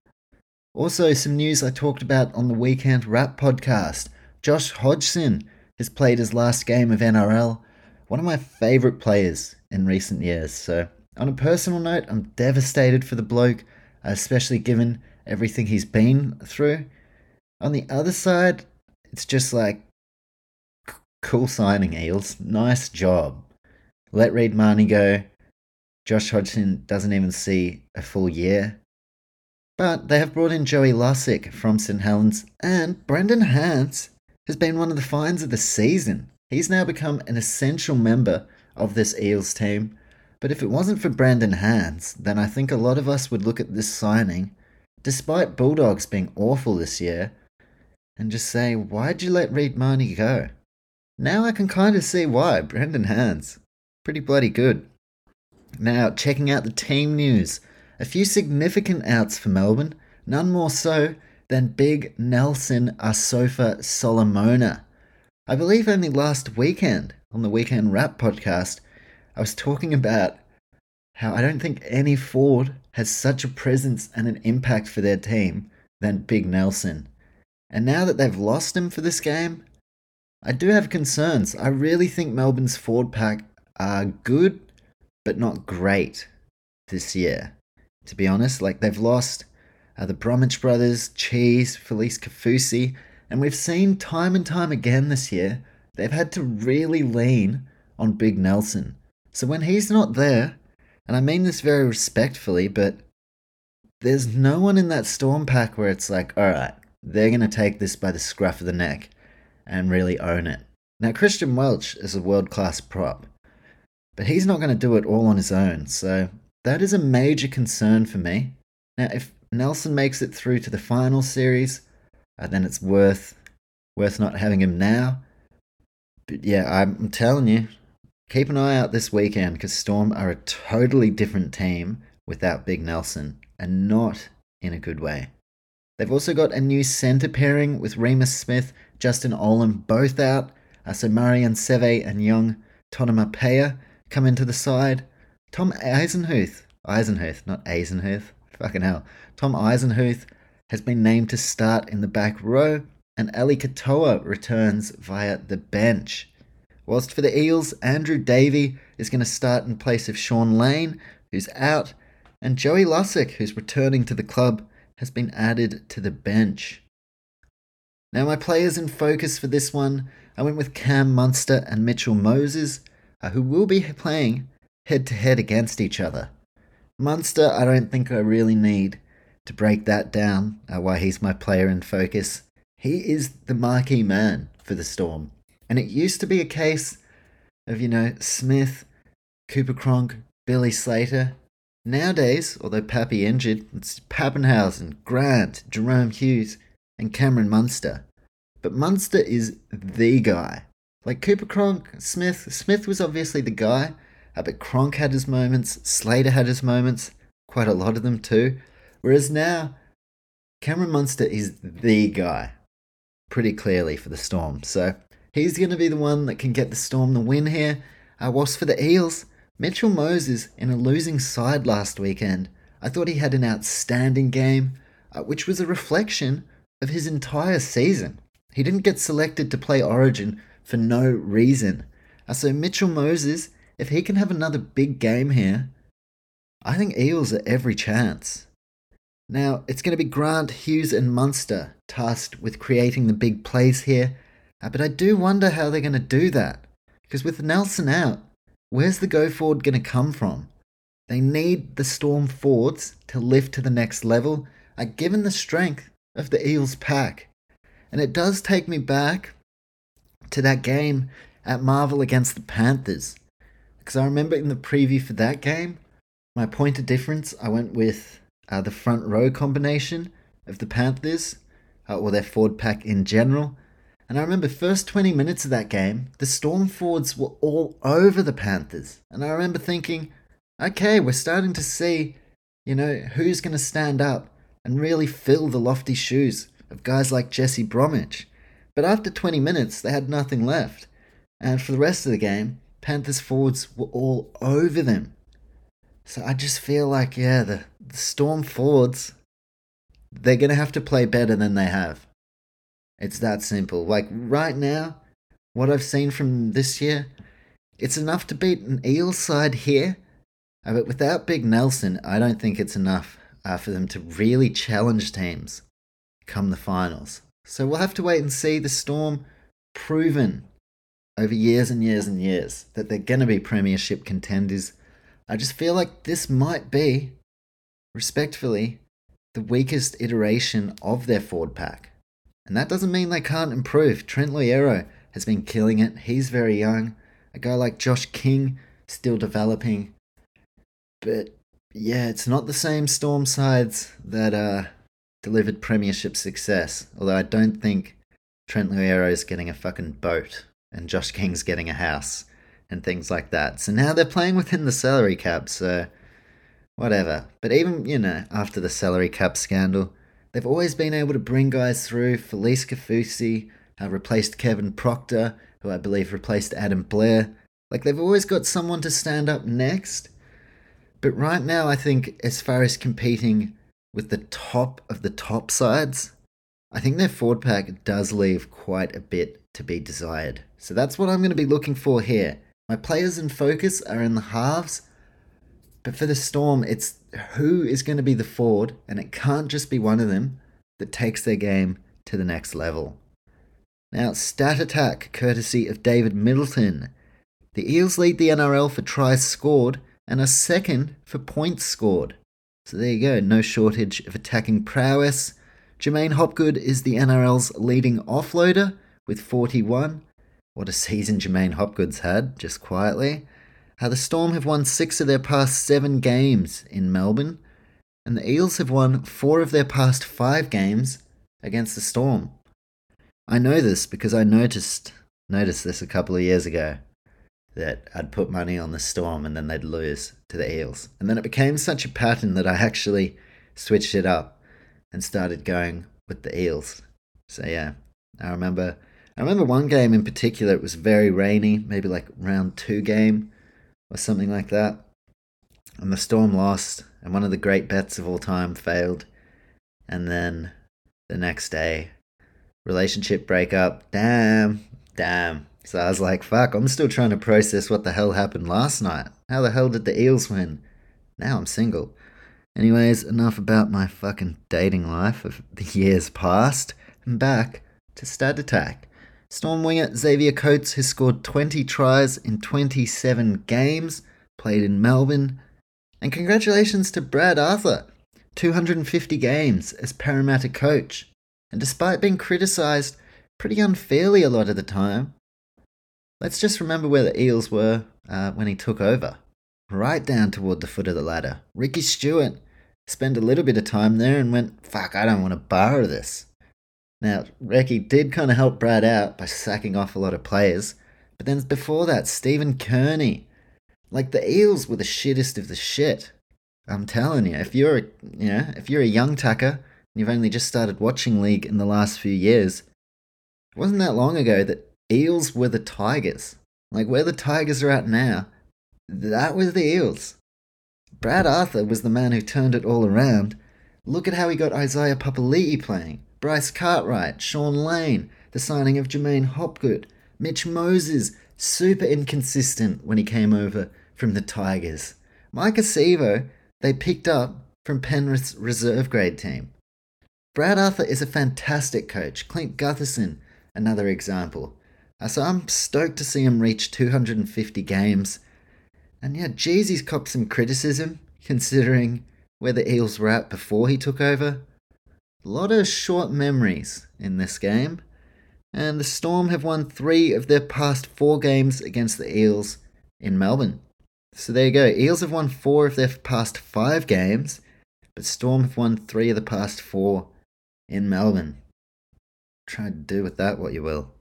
Speaker 1: Also, some news I talked about on the Weekend Wrap podcast. Josh Hodgson has played his last game of NRL. One of my favourite players in recent years. So, on a personal note, I'm devastated for the bloke especially given everything he's been through. On the other side, it's just like cool signing, eh? Eels. Nice job. Let Reed Mahoney go. Josh Hodgson doesn't even see a full year. But they have brought in Joey Lussick from St. Helens, and Brendan Hands has been one of the finds of the season. He's now become an essential member of this Eels team, but if it wasn't for Brendan Hands, then I think a lot of us would look at this signing, despite Bulldogs being awful this year, and just say, why'd you let Reed Mahoney go? Now I can kind of see why. Brendan Hands. Pretty bloody good. Now, checking out the team news. A few significant outs for Melbourne, none more so than big Nelson Asofa Solomona. I believe only last weekend on the Weekend Wrap podcast, I was talking about how I don't think any forward has such a presence and an impact for their team than Big Nelson. And now that they've lost him for this game, I do have concerns. I really think Melbourne's forward pack are good, but not great this year. To be honest, like they've lost uh, the Bromwich brothers, Cheese, Felise Kaufusi, and we've seen time and time again this year they've had to really lean on Big Nelson. So when he's not there, and I mean this very respectfully, but there's no one in that storm pack where it's like, all right, they're going to take this by the scruff of the neck and really own it. Now, Christian Welch is a world class prop, but he's not going to do it all on his own, so that is a major concern for me. Now, if Nelson makes it through to the final series, uh, then it's worth worth not having him now. But yeah, I'm telling you, keep an eye out this weekend because Storm are a totally different team without Big Nelson, and not in a good way. They've also got a new centre pairing with Reimis Smith, Justin Olam both out. Uh, so Marion Seve and young Tonumaipea come into the side. Tom Eisenhuth, Eisenhuth, not Eisenhuth, fucking hell. Tom Eisenhuth has been named to start in the back row, and Ali Katoa returns via the bench. Whilst for the Eels, Andrew Davey is going to start in place of Sean Lane, who's out, and Joey Lussick, who's returning to the club, has been added to the bench. Now, my players in focus for this one, I went with Cam Munster and Mitchell Moses, uh, who will be playing head to head against each other. Munster, I don't think I really need to break that down, uh, why he's my player in focus. He is the marquee man for the Storm. And it used to be a case of, you know, Smith, Cooper Cronk, Billy Slater. Nowadays, although Pappy injured, it's Papenhuyzen, Grant, Jahrome Hughes, and Cameron Munster. But Munster is the guy. Like Cooper Cronk, Smith, Smith was obviously the guy, uh, but Cronk had his moments, Slater had his moments, quite a lot of them too. Whereas now, Cameron Munster is the guy, pretty clearly for the Storm. So he's going to be the one that can get the Storm the win here. Uh, whilst for the Eels, Mitchell Moses in a losing side last weekend, I thought he had an outstanding game, uh, which was a reflection of his entire season. He didn't get selected to play Origin for no reason. Uh, so Mitchell Moses, if he can have another big game here, I think Eels are every chance. Now, it's going to be Grant, Hughes, and Munster tasked with creating the big plays here, uh, but I do wonder how they're going to do that. Because with Nelson out, where's the go forward going to come from? They need the Storm forwards to lift to the next level, uh, given the strength of the Eels pack. And it does take me back to that game at Marvel against the Panthers. Because I remember in the preview for that game, my point of difference, I went with uh, the front row combination of the Panthers, uh, or their forward pack in general. And I remember first 20 minutes of that game, the Storm forwards were all over the Panthers. And I remember thinking, okay, we're starting to see, you know, who's going to stand up and really fill the lofty shoes of guys like Jesse Bromwich. But after 20 minutes, they had nothing left. And for the rest of the game, Panthers forwards were all over them. So I just feel like, yeah, the, the Storm forwards, they're going to have to play better than they have. It's that simple. Like right now, what I've seen from this year, it's enough to beat an Eels side here. Uh, but without Big Nelson, I don't think it's enough uh, for them to really challenge teams come the finals. So we'll have to wait and see. The Storm proven over years and years and years that they're going to be premiership contenders. I just feel like this might be, respectfully, the weakest iteration of their forward pack. And that doesn't mean they can't improve. Trent Loiero has been killing it. He's very young. A guy like Josh King still developing. But yeah, it's not the same Storm sides that uh, delivered premiership success. Although I don't think Trent Loiero is getting a fucking boat and Josh King's getting a house and things like that. So now they're playing within the salary cap, so whatever. But even, you know, after the salary cap scandal, they've always been able to bring guys through. Felise Kaufusi uh, replaced Kevin Proctor, who I believe replaced Adam Blair. Like they've always got someone to stand up next. But right now, I think as far as competing with the top of the top sides, I think their forward pack does leave quite a bit to be desired. So that's what I'm going to be looking for here. My players in focus are in the halves, but for the Storm, it's who is going to be the forward, and it can't just be one of them that takes their game to the next level. Now, stat attack courtesy of David Middleton. The Eels lead the NRL for tries scored and are second for points scored. So there you go, no shortage of attacking prowess. J'maine Hopgood is the NRL's leading offloader with 41. What a season J'maine Hopgood's had, just quietly. How the Storm have won six of their past seven games in Melbourne. and the Eels have won four of their past five games against the Storm. I know this because I noticed noticed this a couple of years ago that I'd put money on the Storm and then they'd lose to the Eels. And then it became such a pattern that I actually switched it up and started going with the Eels. So yeah, I remember I remember one game in particular it was very rainy, maybe like round 2 game or something like that. And the Storm lost and one of the great bets of all time failed. And then the next day relationship breakup. Damn, damn. So I was like, fuck, I'm still trying to process what the hell happened last night. How the hell did the Eels win? Now I'm single. Anyways, enough about my fucking dating life of the years past. And back to Stat Attack. Storm winger Xavier Coates has scored 20 tries in 27 games, played in Melbourne. And congratulations to Brad Arthur, 250 games as Parramatta coach. And despite being criticised pretty unfairly a lot of the time, let's just remember where the Eels were uh, when he took over. Right down toward the foot of the ladder. Ricky Stuart spent a little bit of time there and went, fuck, I don't want to borrow this. Now, Ricky did kind of help Brad out by sacking off a lot of players, but then before that, Stephen Kearney. Like the Eels were the shittest of the shit. I'm telling you, if you're, a, you know, if you're a young tucker and you've only just started watching league in the last few years, it wasn't that long ago that Eels were the Tigers. Like where the Tigers are at now, that was the Eels. Brad Arthur was the man who turned it all around. Look at how he got Isaiah Papali'i playing, Bryce Cartwright, Sean Lane, the signing of J'maine Hopgood, Mitch Moses, super inconsistent when he came over from the Tigers. Mike Sivo, they picked up from Penrith's reserve grade team. Brad Arthur is a fantastic coach. Clint Gutherson, another example. Uh, so I'm stoked to see him reach 250 games. And yeah, geez, he's copped some criticism considering where the Eels were at before he took over. A lot of short memories in this game. And the Storm have won three of their past four games against the Eels in Melbourne. So there you go. Eels have won four of their past five games, but Storm have won three of the past four in Melbourne. Try to do with that what you will.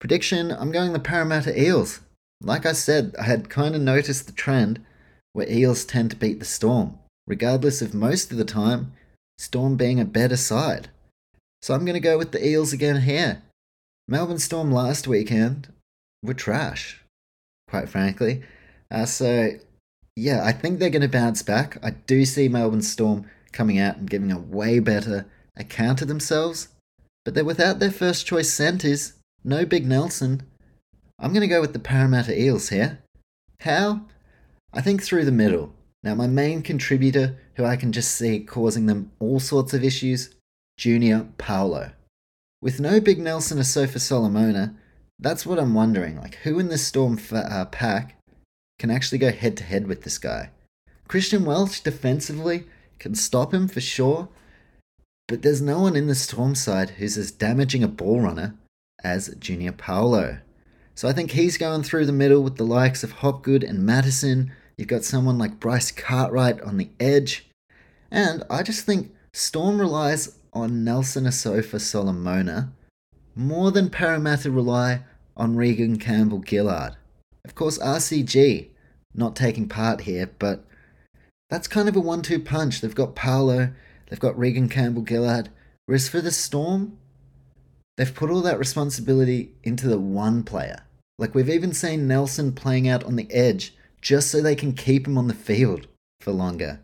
Speaker 1: Prediction I'm going the Parramatta Eels. Like I said, I had kind of noticed the trend where Eels tend to beat the Storm, regardless of most of the time, Storm being a better side. So I'm going to go with the Eels again here. Melbourne Storm last weekend were trash, quite frankly. Uh, so, yeah, I think they're going to bounce back. I do see Melbourne Storm coming out and giving a way better account of themselves, but they're without their first choice centres, no Big Nelson. I'm going to go with the Parramatta Eels here. How? I think through the middle. Now, my main contributor, who I can just see causing them all sorts of issues, Junior Paulo. With no Big Nelson or Sofa Solomona, that's what I'm wondering. Like, who in this Storm uh, pack can actually go head to head with this guy? Christian Welch defensively can stop him for sure, but there's no one in the Storm side who's as damaging a ball runner as Junior Paulo. So I think he's going through the middle with the likes of Hopgood and Matterson. You've got someone like Bryce Cartwright on the edge. And I just think Storm relies on Nelson Asofa Solomona more than Parramatta rely on Regan Campbell Gillard. Of course, RCG not taking part here, but that's kind of a one two punch. They've got Paulo, they've got Regan Campbell Gillard. Whereas for the Storm, they've put all that responsibility into the one player. Like we've even seen Nelson playing out on the edge just so they can keep him on the field for longer.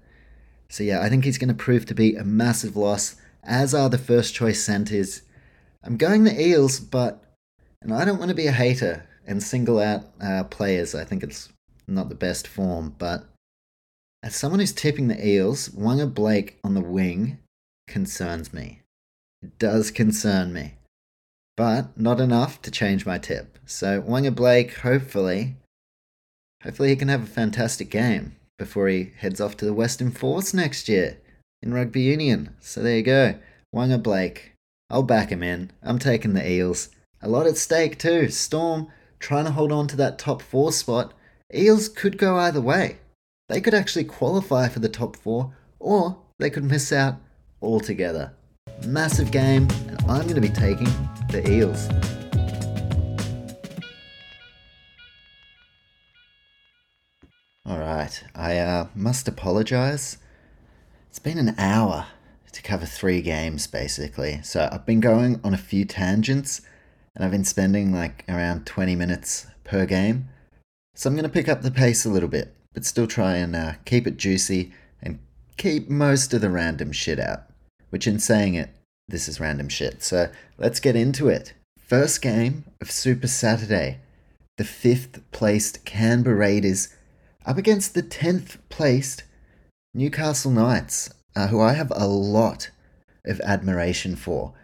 Speaker 1: So yeah, I think he's going to prove to be a massive loss, as are the first choice centres. I'm going the Eels, but and I don't want to be a hater and single out uh, players. I think it's not the best form, but as someone who's tipping the Eels, Waqa Blake on the wing concerns me. It does concern me but not enough to change my tip. So Waqa Blake, hopefully, hopefully he can have a fantastic game before he heads off to the Western Force next year in rugby union. So there you go, Waqa Blake. I'll back him in. I'm taking the Eels. A lot at stake too. Storm trying to hold on to that top four spot. Eels could go either way. They could actually qualify for the top four, or they could miss out altogether. Massive game, and I'm going to be taking the Eels. Alright, I uh, must apologise. It's been an hour to cover three games basically. So I've been going on a few tangents and I've been spending like around 20 minutes per game. So I'm going to pick up the pace a little bit, but still try and uh, keep it juicy and keep most of the random shit out. Which, in saying it, this is random shit. So let's get into it. First game of Super Saturday. The fifth placed Canberra Raiders up against the 10th placed Newcastle Knights, uh, who I have a lot of admiration for.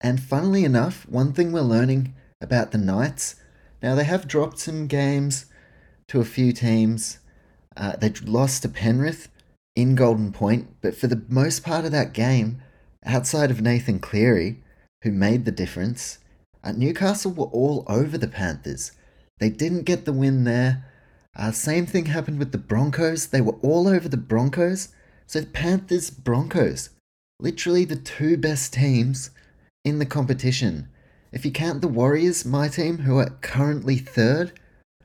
Speaker 1: And funnily enough, one thing we're learning about the Knights now they have dropped some games to a few teams. Uh, they lost to Penrith in Golden Point, but for the most part of that game, outside of Nathan Cleary, who made the difference, uh, Newcastle were all over the Panthers. They didn't get the win there. Uh, same thing happened with the Broncos. They were all over the Broncos. So the Panthers, Broncos, literally the two best teams in the competition. If you count the Warriors, my team, who are currently third,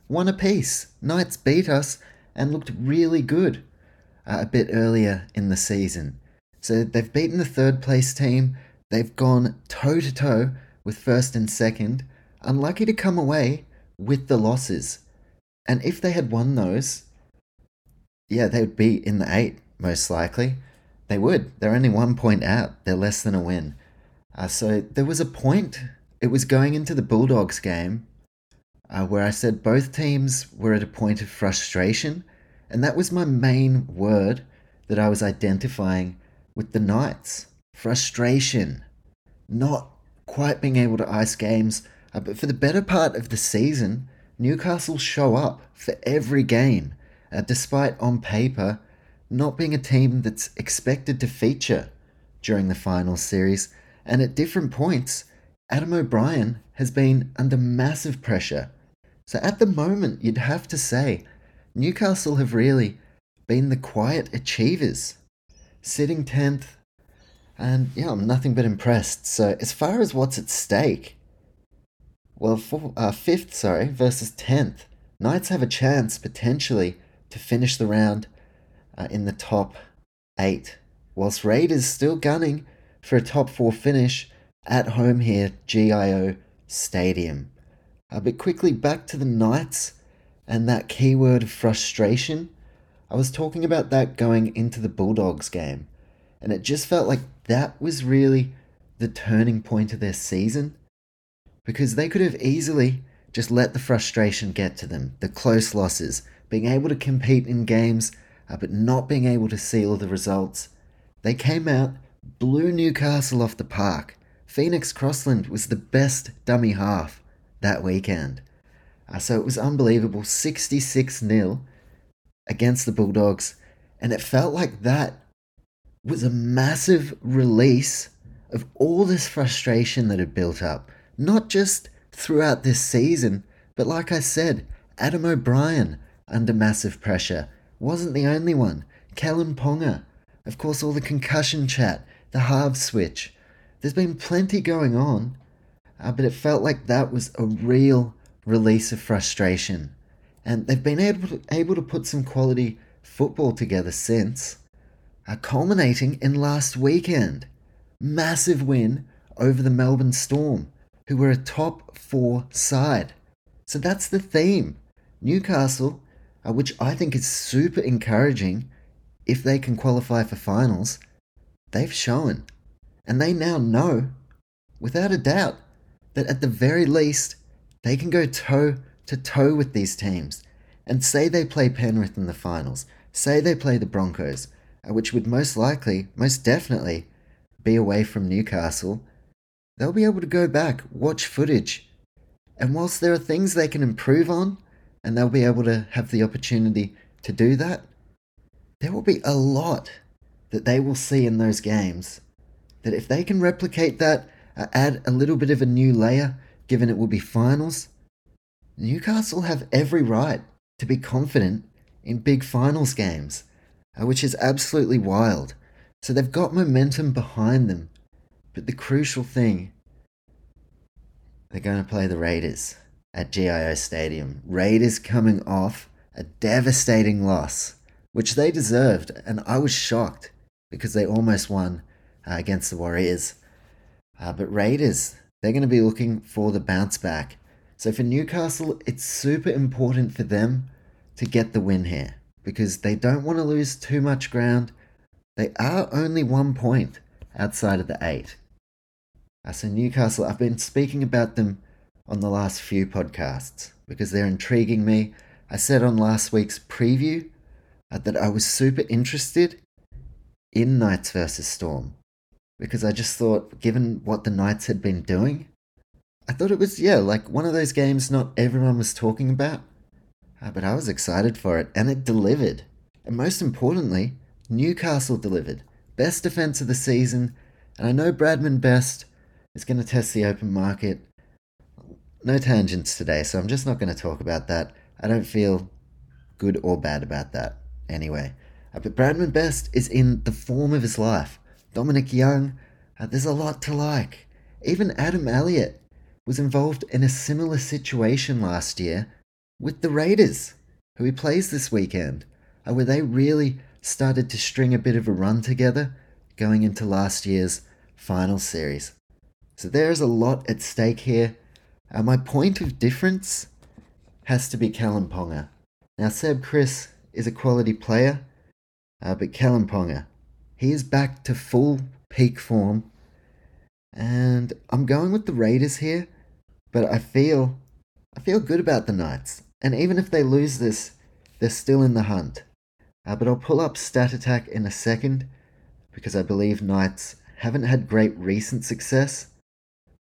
Speaker 1: one apiece. Knights beat us and looked really good uh, a bit earlier in the season. So they've beaten the third place team. They've gone toe to toe with first and second. Unlucky to come away with the losses. And if they had won those, yeah, they would be in the eight, most likely. They would. They're only one point out. They're less than a win. Uh, so there was a point, it was going into the Bulldogs game, uh, where I said both teams were at a point of frustration. And that was my main word that I was identifying with the Knights frustration. Not quite being able to ice games. Uh, but for the better part of the season, Newcastle show up for every game, uh, despite on paper not being a team that's expected to feature during the final series. And at different points, Adam O'Brien has been under massive pressure. So at the moment, you'd have to say Newcastle have really been the quiet achievers, sitting 10th. And yeah, I'm nothing but impressed. So, as far as what's at stake, well, for, uh, fifth, sorry, versus 10th. Knights have a chance, potentially, to finish the round uh, in the top eight, whilst Raiders still gunning for a top four finish at home here, GIO Stadium. Uh, but quickly back to the Knights and that keyword of frustration. I was talking about that going into the Bulldogs game, and it just felt like that was really the turning point of their season because they could have easily just let the frustration get to them, the close losses, being able to compete in games uh, but not being able to seal the results. They came out, blew Newcastle off the park. Phoenix Crossland was the best dummy half that weekend. Uh, so it was unbelievable 66 0 against the Bulldogs, and it felt like that was a massive release of all this frustration that had built up not just throughout this season, but like I said, Adam O'Brien under massive pressure wasn't the only one. Kalyn Ponga, of course, all the concussion chat, the halve switch. There's been plenty going on, uh, but it felt like that was a real release of frustration. And they've been able to, able to put some quality football together since, uh, culminating in last weekend. Massive win over the Melbourne Storm who were a top four side. So that's the theme. Newcastle, uh, which I think is super encouraging if they can qualify for finals, they've shown. And they now know, without a doubt, that at the very least, they can go toe to toe with these teams. And say they play Penrith in the finals, say they play the Broncos, uh, which would most likely, most definitely, be away from Newcastle they'll be able to go back, watch footage. And whilst there are things they can improve on, and they'll be able to have the opportunity to do that, there will be a lot that they will see in those games. That if they can replicate that, uh, add a little bit of a new layer, given it will be finals, Newcastle have every right to be confident in big finals games, uh, which is absolutely wild. So they've got momentum behind them. But the crucial thing, they're going to play the Raiders at GIO Stadium. Raiders coming off a devastating loss, which they deserved. And I was shocked because they almost won uh, against the Warriors. Uh, but Raiders, they're going to be looking for the bounce back. So for Newcastle, it's super important for them to get the win here because they don't want to lose too much ground. They are only one point outside of the eight. Uh, so Newcastle, I've been speaking about them on the last few podcasts because they're intriguing me. I said on last week's preview uh, that I was super interested in Knights versus Storm because I just thought, given what the Knights had been doing, I thought it was, yeah, like one of those games not everyone was talking about. Uh, but I was excited for it, and it delivered. And most importantly, Newcastle delivered. Best defense of the season, and I know Bradman Best is going to test the open market. No tangents today, so I'm just not going to talk about that. I don't feel good or bad about that anyway. Uh, but Bradman Best is in the form of his life. Dominic Young, uh, there's a lot to like. Even Adam Elliott was involved in a similar situation last year with the Raiders, who he plays this weekend, uh, where they really started to string a bit of a run together going into last year's final series. So there's a lot at stake here. Uh, my point of difference has to be Kalyn Ponga. Now, Seb Kris is a quality player, uh, but Kalyn Ponga, he is back to full peak form. And I'm going with the Raiders here, but I feel I feel good about the Knights. And even if they lose this, they're still in the hunt. Uh, but I'll pull up Stat Attack in a second because I believe Knights haven't had great recent success.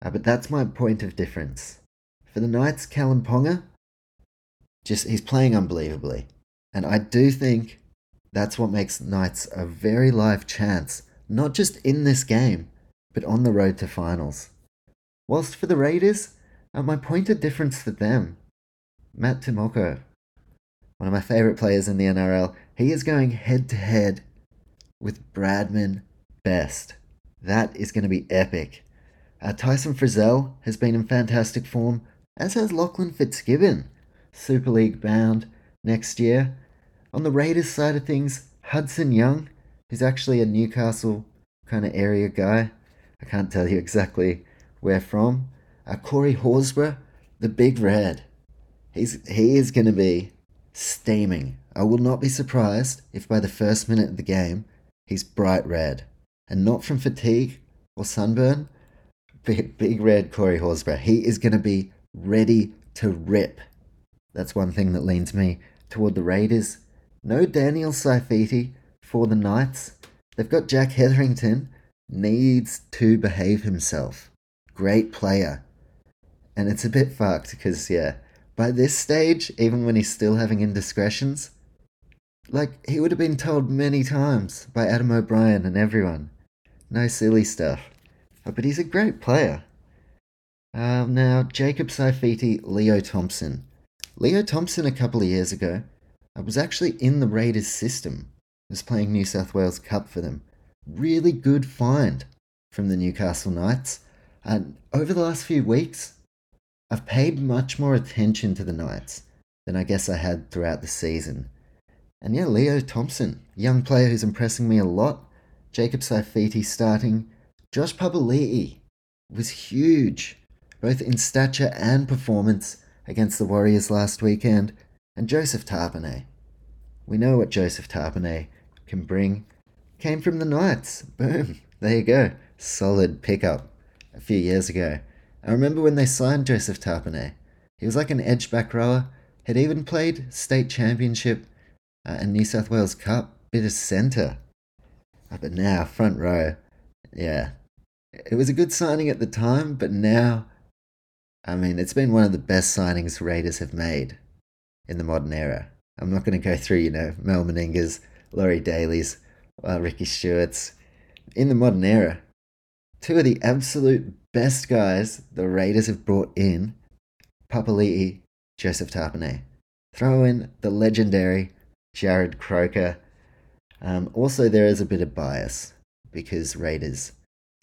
Speaker 1: Uh, but that's my point of difference. For the Knights, Kalyn Ponga, just he's playing unbelievably. And I do think that's what makes Knights a very live chance, not just in this game, but on the road to finals. Whilst for the Raiders, uh, my point of difference for them, Matt Timoko, one of my favourite players in the NRL, he is going head to head with Bradman Best. That is going to be epic. Uh, Tyson Frizell has been in fantastic form, as has Lachlan Fitzgibbon, Super League bound next year. On the Raiders side of things, Hudson Young, who's actually a Newcastle kind of area guy. I can't tell you exactly where from. Uh, Corey Horsburgh, the Big Red. He's he is going to be steaming. I will not be surprised if by the first minute of the game he's bright red, and not from fatigue or sunburn. Big, red Corey Horsburgh. He is going to be ready to rip. That's one thing that leans me toward the Raiders. No Daniel Saifiti for the Knights. They've got Jack Hetherington, needs to behave himself. Great player. And it's a bit fucked because, yeah, by this stage, even when he's still having indiscretions, like he would have been told many times by Adam O'Brien and everyone. No silly stuff. Oh, but he's a great player. Um, now, Jacob Saifiti, Leo Thompson. Leo Thompson, a couple of years ago, I was actually in the Raiders system. Was playing New South Wales Cup for them. Really good find from the Newcastle Knights. And over the last few weeks, I've paid much more attention to the Knights than I guess I had throughout the season. And yeah, Leo Thompson, young player who's impressing me a lot. Jacob Saifiti starting. Josh Papali'i was huge, both in stature and performance against the Warriors last weekend and Joseph Tapine. We know what Joseph Tapine can bring. Came from the Knights. Boom. There you go. Solid pickup a few years ago. I remember when they signed Joseph Tapine. He was like an edge back rower. Had even played state championship uh, and New South Wales Cup. Bit of centre. Uh, but now, front row. Yeah. It was a good signing at the time, but now, I mean, it's been one of the best signings Raiders have made in the modern era. I'm not going to go through, you know, Mal Meninga's, Laurie Daley's, uh, Ricky Stuart's. In the modern era, two of the absolute best guys the Raiders have brought in, Papali'i, Joseph Tapine. Throw in the legendary Jarrod Croker. Um, also, there is a bit of bias because Raiders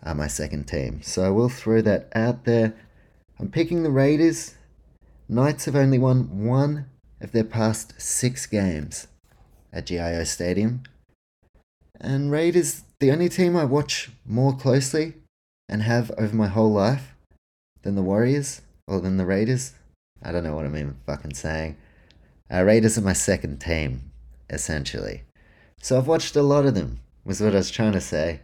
Speaker 1: are my second team. So I will throw that out there. I'm picking the Raiders. Knights have only won one of their past six games at GIO Stadium. And Raiders, the only team I watch more closely and have over my whole life than the Warriors or than the Raiders. I don't know what I'm even fucking saying. Uh, Raiders are my second team, essentially. So I've watched a lot of them, was what I was trying to say.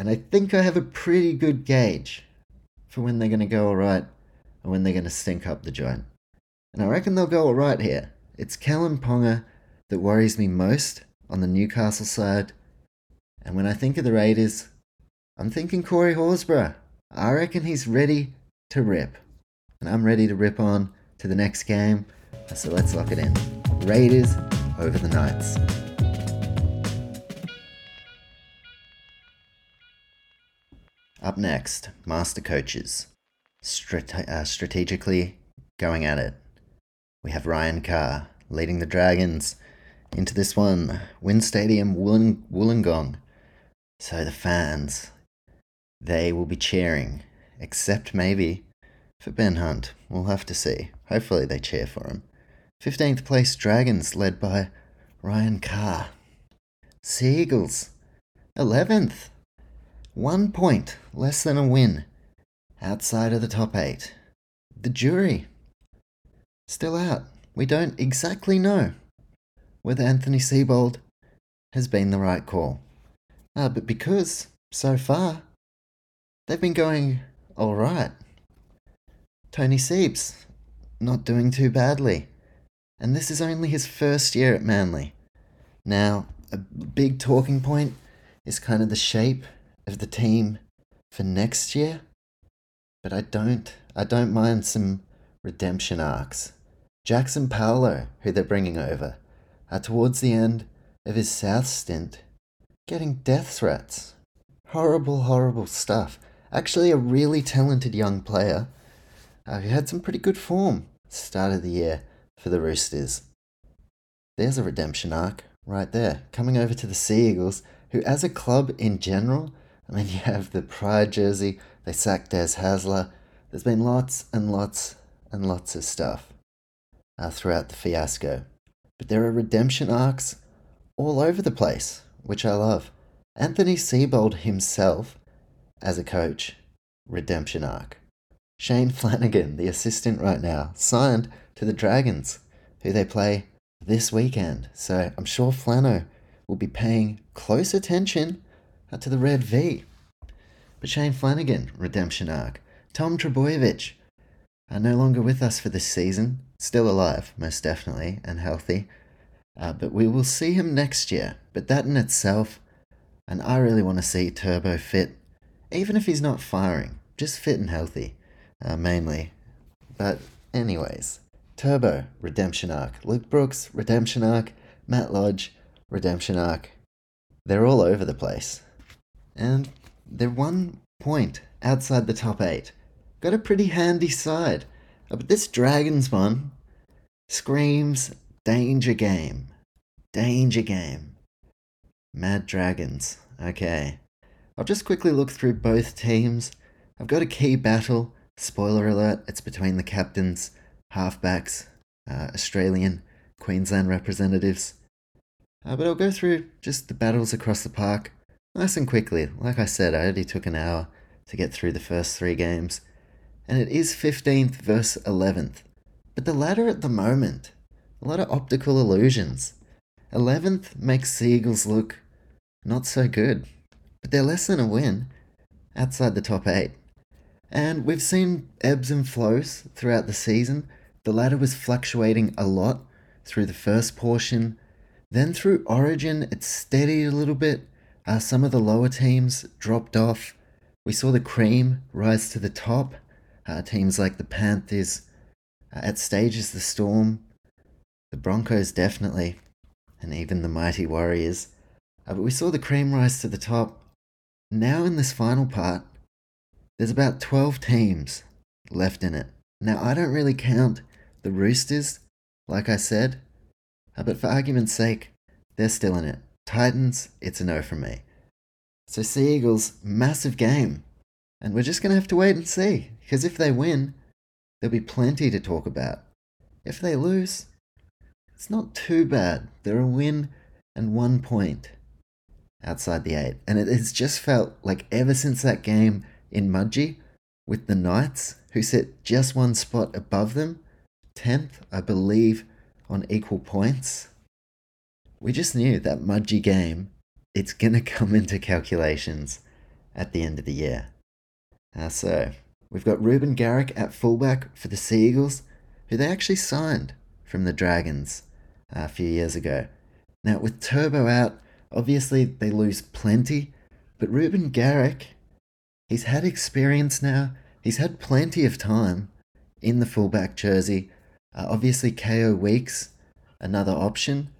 Speaker 1: And I think I have a pretty good gauge for when they're going to go alright and when they're going to stink up the joint. And I reckon they'll go alright here. It's Kalyn Ponga that worries me most on the Newcastle side. And when I think of the Raiders, I'm thinking Corey Horsburgh. I reckon he's ready to rip. And I'm ready to rip on to the next game. So let's lock it in. Raiders over the Knights. Up next, Master Coaches. Strate- uh, strategically going at it. We have Ryan Carr leading the Dragons into this one. WIN Stadium, Wollong- Wollongong. So the fans, they will be cheering, except maybe for Ben Hunt. We'll have to see. Hopefully they cheer for him. 15th place Dragons led by Ryan Carr. Seagulls, 11th. One point less than a win outside of the top eight. The jury still out. We don't exactly know whether Anthony Seibold has been the right call. Uh, but because so far they've been going all right. Tony Seibs not doing too badly. And this is only his first year at Manly. Now, a big talking point is kind of the shape of the team for next year. But I don't I don't mind some redemption arcs. Jaxson Paulo, who they're bringing over, are towards the end of his South stint getting death threats. Horrible, horrible stuff. Actually, a really talented young player uh, who had some pretty good form start of the year for the Roosters. There's a redemption arc right there, coming over to the Sea Eagles, who, as a club in general, I mean, you have the Pride jersey, they sacked Des Hasler. There's been lots and lots and lots of stuff uh, throughout the fiasco. But there are redemption arcs all over the place, which I love. Anthony Seibold himself, as a coach, redemption arc. Shane Flanagan, the assistant right now, signed to the Dragons, who they play this weekend. So I'm sure Flano will be paying close attention to the Red V. But Shane Flanagan, redemption arc. Tom Trbojevic, are no longer with us for this season. Still alive, most definitely, and healthy. Uh, but we will see him next year. But that in itself, and I really want to see Turbo fit, even if he's not firing, just fit and healthy, uh, mainly. But, anyways, Turbo, redemption arc. Luke Brooks, redemption arc. Matt Lodge, redemption arc. They're all over the place. And they're one point outside the top eight. Got a pretty handy side. Uh, but this Dragons one screams danger game. Danger game. Mad Dragons. Okay. I'll just quickly look through both teams. I've got a key battle. Spoiler alert, it's between the captains, halfbacks, uh, Australian, Queensland representatives. Uh, but I'll go through just the battles across the park nice and quickly. Like I said, I only took an hour to get through the first three games. And it is 15th versus 11th. But the ladder at the moment, a lot of optical illusions. 11th makes Eagles look not so good, but they're less than a win outside the top eight. And we've seen ebbs and flows throughout the season. The ladder was fluctuating a lot through the first portion. Then through Origin, it steadied a little bit. Uh, some of the lower teams dropped off. We saw the cream rise to the top. Uh, teams like the Panthers, uh, at stages the Storm, the Broncos definitely, and even the mighty Warriors. Uh, but we saw the cream rise to the top. Now in this final part, there's about 12 teams left in it. Now I don't really count the Roosters, like I said, uh, but for argument's sake, they're still in it. Titans, it's a no from me. So, Sea Eagles, massive game. And we're just going to have to wait and see. Because if they win, there'll be plenty to talk about. If they lose, it's not too bad. They're a win and one point outside the eight. And it has just felt like ever since that game in Mudgee with the Knights, who sit just one spot above them, 10th, I believe, on equal points. We just knew that Mudgee game, it's going to come into calculations at the end of the year. Uh, so, we've got Reuben Garrick at fullback for the Sea Eagles, who they actually signed from the Dragons uh, a few years ago. Now, with Turbo out, obviously they lose plenty, but Reuben Garrick, he's had experience now, he's had plenty of time in the fullback jersey. Uh, obviously, KO Weeks, another option,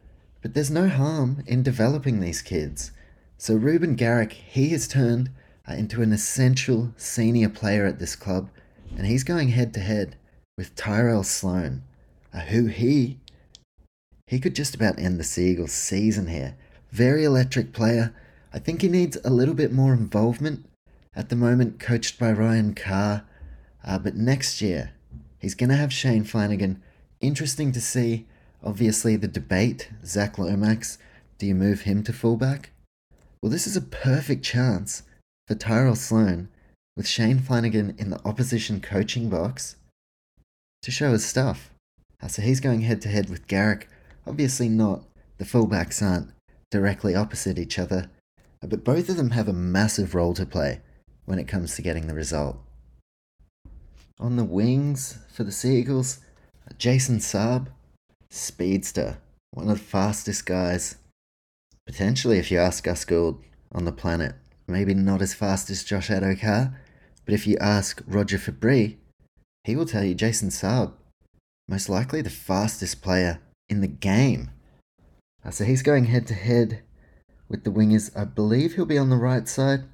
Speaker 1: but there's no harm in developing these kids. So, Reuben Garrick, he has turned uh, into an essential senior player at this club, and he's going head to head with Tyrell Sloan, uh, who he he could just about end the Seagulls' season here. Very electric player. I think he needs a little bit more involvement. At the moment, coached by Ryan Carr, uh, but next year he's going to have Shane Flanagan. Interesting to see. Obviously, the debate Zach Lomax. Do you move him to fullback? Well, this is a perfect chance for Tyrell Sloan with Shane Flanagan in the opposition coaching box to show his stuff. Uh, so he's going head to head with Garrick. Obviously, not. The fullbacks aren't directly opposite each other, uh, but both of them have a massive role to play when it comes to getting the result. On the wings for the Seagulls, uh, Jason Saab, speedster, one of the fastest guys, potentially, if you ask Gus Gould, on the planet. Maybe not as fast as Josh Addo-Carr, but if you ask Roger Fabri, he will tell you Jason Saab, most likely the fastest player in the game. Uh, so he's going head to head with the wingers. I believe he'll be on the right side.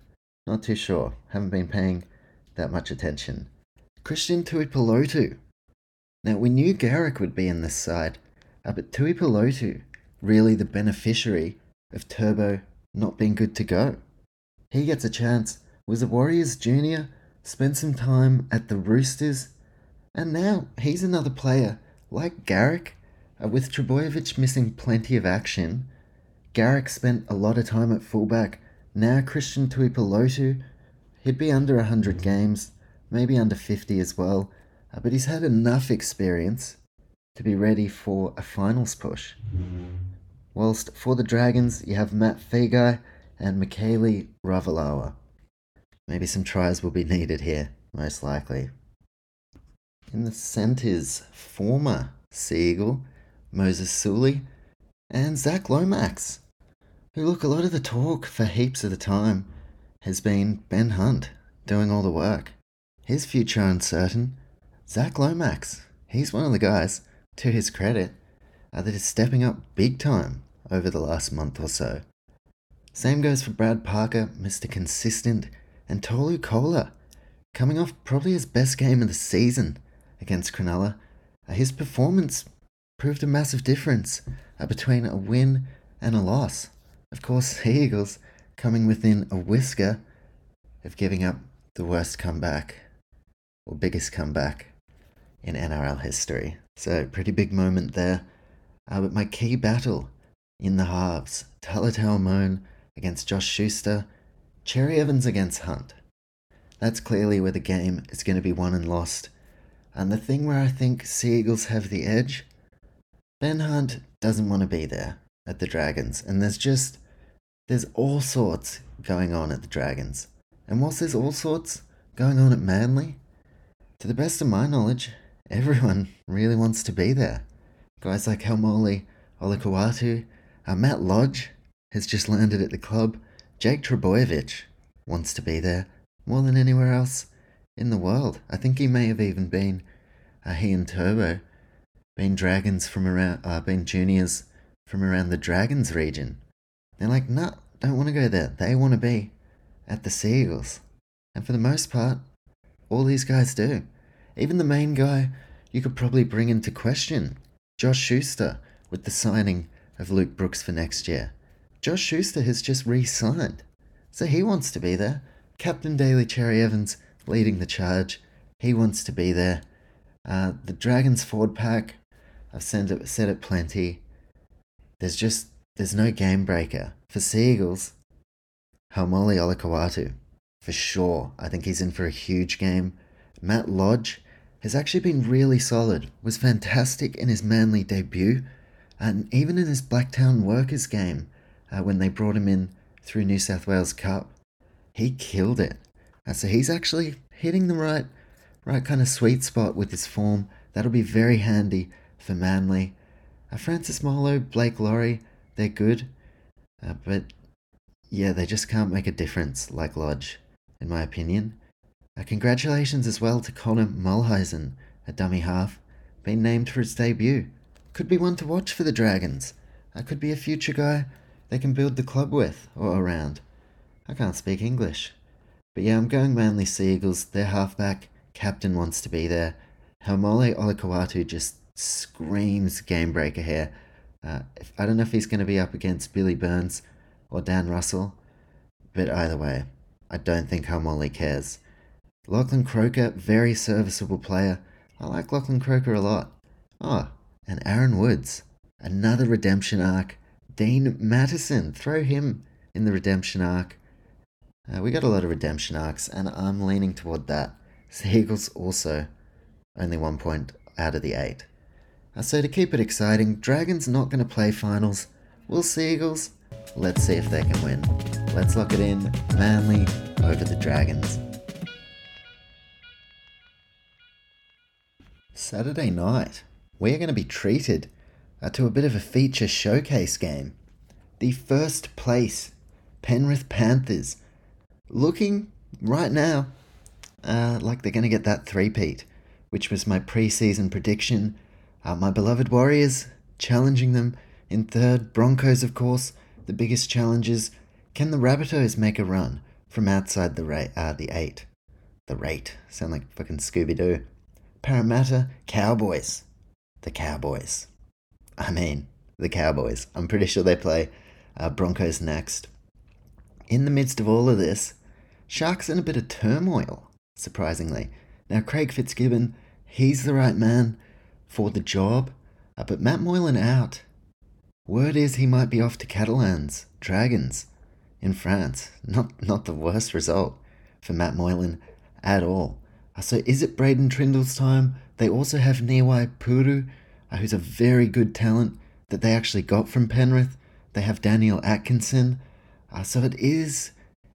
Speaker 1: Not too sure. Haven't been paying that much attention. Christian Tuipulotu. Now, we knew Garrick would be in this side, uh, but Tuipulotu, really the beneficiary of Turbo not being good to go. He gets a chance, was a Warriors junior, spent some time at the Roosters, and now he's another player like Garrick, uh, with Trbojevic missing plenty of action. Garrick spent a lot of time at fullback. Now Christian Tuipulotu, he'd be under 100 games, maybe under 50 as well, uh, but he's had enough experience to be ready for a finals push. Whilst for the Dragons, you have Matt Feagai and Mikaele Ravalawa. Maybe some tries will be needed here, most likely. In the centres, former Seagull, Moses Suli, and Zach Lomax, who look a lot of the talk for heaps of the time has been Ben Hunt doing all the work. His future uncertain. Zach Lomax, he's one of the guys, to his credit, uh, that is stepping up big time over the last month or so. Same goes for Brad Parker, Mr. Consistent, and Tolu Koula, coming off probably his best game of the season against Cronulla. Uh, his performance proved a massive difference uh, between a win and a loss. Of course, the Eagles coming within a whisker of giving up the worst comeback or biggest comeback in NRL history. So, pretty big moment there. Uh, but my key battle in the halves Talatau Amone against Josh Schuster, Cherry Evans against Hunt. That's clearly where the game is going to be won and lost. And the thing where I think Sea Eagles have the edge, Ben Hunt doesn't want to be there at the Dragons. And there's just, there's all sorts going on at the Dragons. And whilst there's all sorts going on at Manly, to the best of my knowledge, everyone really wants to be there. Guys like Haumole Olakau'atu, uh, Matt Lodge has just landed at the club. Jake Trbojevic wants to be there more than anywhere else in the world. I think he may have even been, uh, he and Turbo, been dragons from around, uh, been juniors from around the Dragons region. They're like, no, nah, don't want to go there. They want to be at the Seagulls. And for the most part, all these guys do. Even the main guy you could probably bring into question, Josh Schuster, with the signing of Luke Brooks for next year. Josh Schuster has just re signed. So he wants to be there. Captain Daly Cherry Evans leading the charge. He wants to be there. Uh, the Dragons forward pack, I've said it, said it plenty. There's just there's no game breaker for Seagulls. Haumole Olakau'atu, for sure. I think he's in for a huge game. Matt Lodge has actually been really solid. Was fantastic in his Manly debut, and even in his Blacktown Workers game uh, when they brought him in through New South Wales Cup, he killed it. Uh, so he's actually hitting the right, right kind of sweet spot with his form. That'll be very handy for Manly. Uh, Francis Molo, Blake Lawrie, they're good, uh, but yeah, they just can't make a difference like Lodge, in my opinion. Uh, congratulations as well to Connor Muhleisen, a dummy half, being named for his debut. Could be one to watch for the Dragons. Uh, could be a future guy they can build the club with or around. I can't speak English. But yeah, I'm going Manly Seagulls. Their halfback, captain wants to be there. Haumole Olakau'atu just screams game breaker here. Uh, if, I don't know if he's going to be up against Billy Burns or Dan Russell, but either way, I don't think Haumole cares. Lachlan Croker, very serviceable player. I like Lachlan Croker a lot. Oh, and Aaron Woods, another redemption arc. Dean Mattison, throw him in the redemption arc. Uh, we got a lot of redemption arcs, and I'm leaning toward that. Seagulls also only one point out of the eight. Uh, so to keep it exciting, Dragons not going to play finals. Will Seagulls? Let's see if they can win. Let's lock it in. Manly over the Dragons. Saturday night, we're going to be treated uh, to a bit of a feature showcase game. The first place Penrith Panthers looking right now uh, like they're going to get that three-peat, which was my preseason prediction. Uh, my beloved Warriors challenging them in third. Broncos, of course, the biggest challenges. Can the Rabbitohs make a run from outside the rate? Uh, the eight, the rate. Sound like fucking Scooby Doo. Parramatta Cowboys. The Cowboys. I mean, the Cowboys. I'm pretty sure they play uh, Broncos next. In the midst of all of this, Sharks in a bit of turmoil, surprisingly. Now, Craig Fitzgibbon, he's the right man for the job, uh, but Matt Moylan out. Word is he might be off to Catalans, Dragons, in France. Not, not the worst result for Matt Moylan at all. Uh, so is it Braydon Trindall's time? They also have Niwhai Puru, uh, who's a very good talent that they actually got from Penrith. They have Daniel Atkinson. Uh, so it is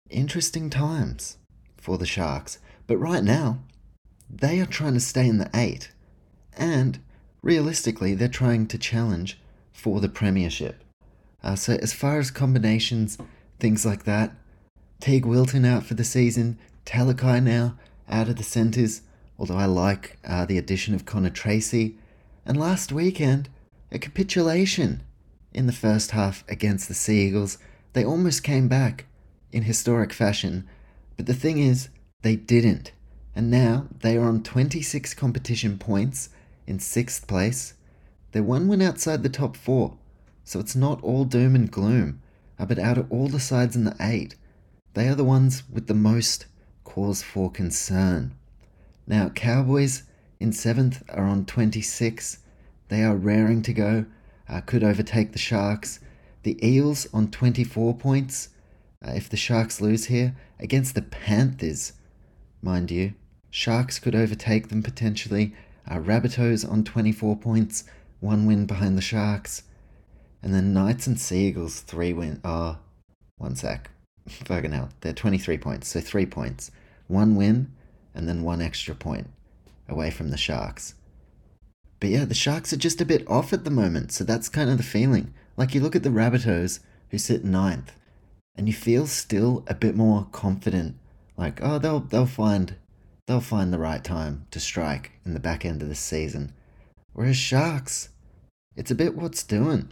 Speaker 1: interesting times for the Sharks. But right now, they are trying to stay in the eight. And realistically, they're trying to challenge for the Premiership. Uh, so as far as combinations, things like that, Teig Wilton out for the season, Talakai now out of the centres, although I like uh, the addition of Connor Tracey. And last weekend, a capitulation in the first half against the Sea Eagles. They almost came back in historic fashion, but the thing is, they didn't. And now they are on 26 competition points in sixth place. They're one win outside the top four, so it's not all doom and gloom. Uh, but out of all the sides in the eight, they are the ones with the most cause for concern. Now, Cowboys in seventh are on 26. They are raring to go, uh, could overtake the Sharks. The Eels on 24 points. Uh, if the Sharks lose here against the Panthers, mind you, Sharks could overtake them potentially. Uh, Rabbitohs on 24 points, one win behind the Sharks. And then Knights and Seagulls, three win. Oh, one sec. Fucking hell. They're 23 points, so three points one win, and then one extra point away from the Sharks. But yeah, the Sharks are just a bit off at the moment, so that's kind of the feeling. Like you look at the Rabbitohs, who sit ninth, and you feel still a bit more confident. Like, oh, they'll they'll find they'll find the right time to strike in the back end of the season. Whereas Sharks, it's a bit what's doing.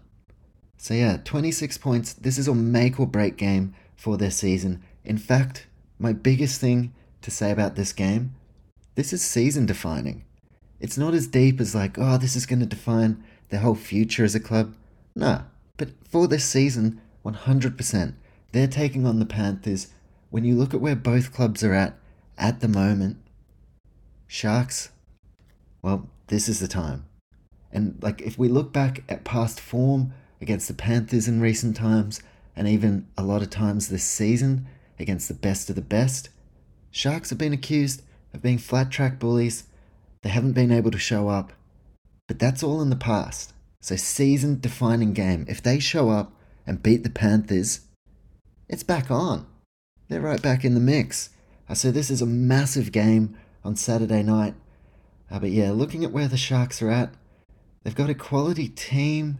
Speaker 1: So yeah, 26 points. This is a make or break game for this season. In fact, my biggest thing to say about this game. This is season defining. It's not as deep as like, oh, this is going to define their whole future as a club. Nah, but for this season, 100%, they're taking on the Panthers when you look at where both clubs are at at the moment, Sharks, well, this is the time. And like if we look back at past form against the Panthers in recent times, and even a lot of times this season against the best of the best, Sharks have been accused of being flat track bullies. They haven't been able to show up. But that's all in the past. So, season defining game. If they show up and beat the Panthers, it's back on. They're right back in the mix. Uh, so, this is a massive game on Saturday night. Uh, but yeah, looking at where the Sharks are at, they've got a quality team,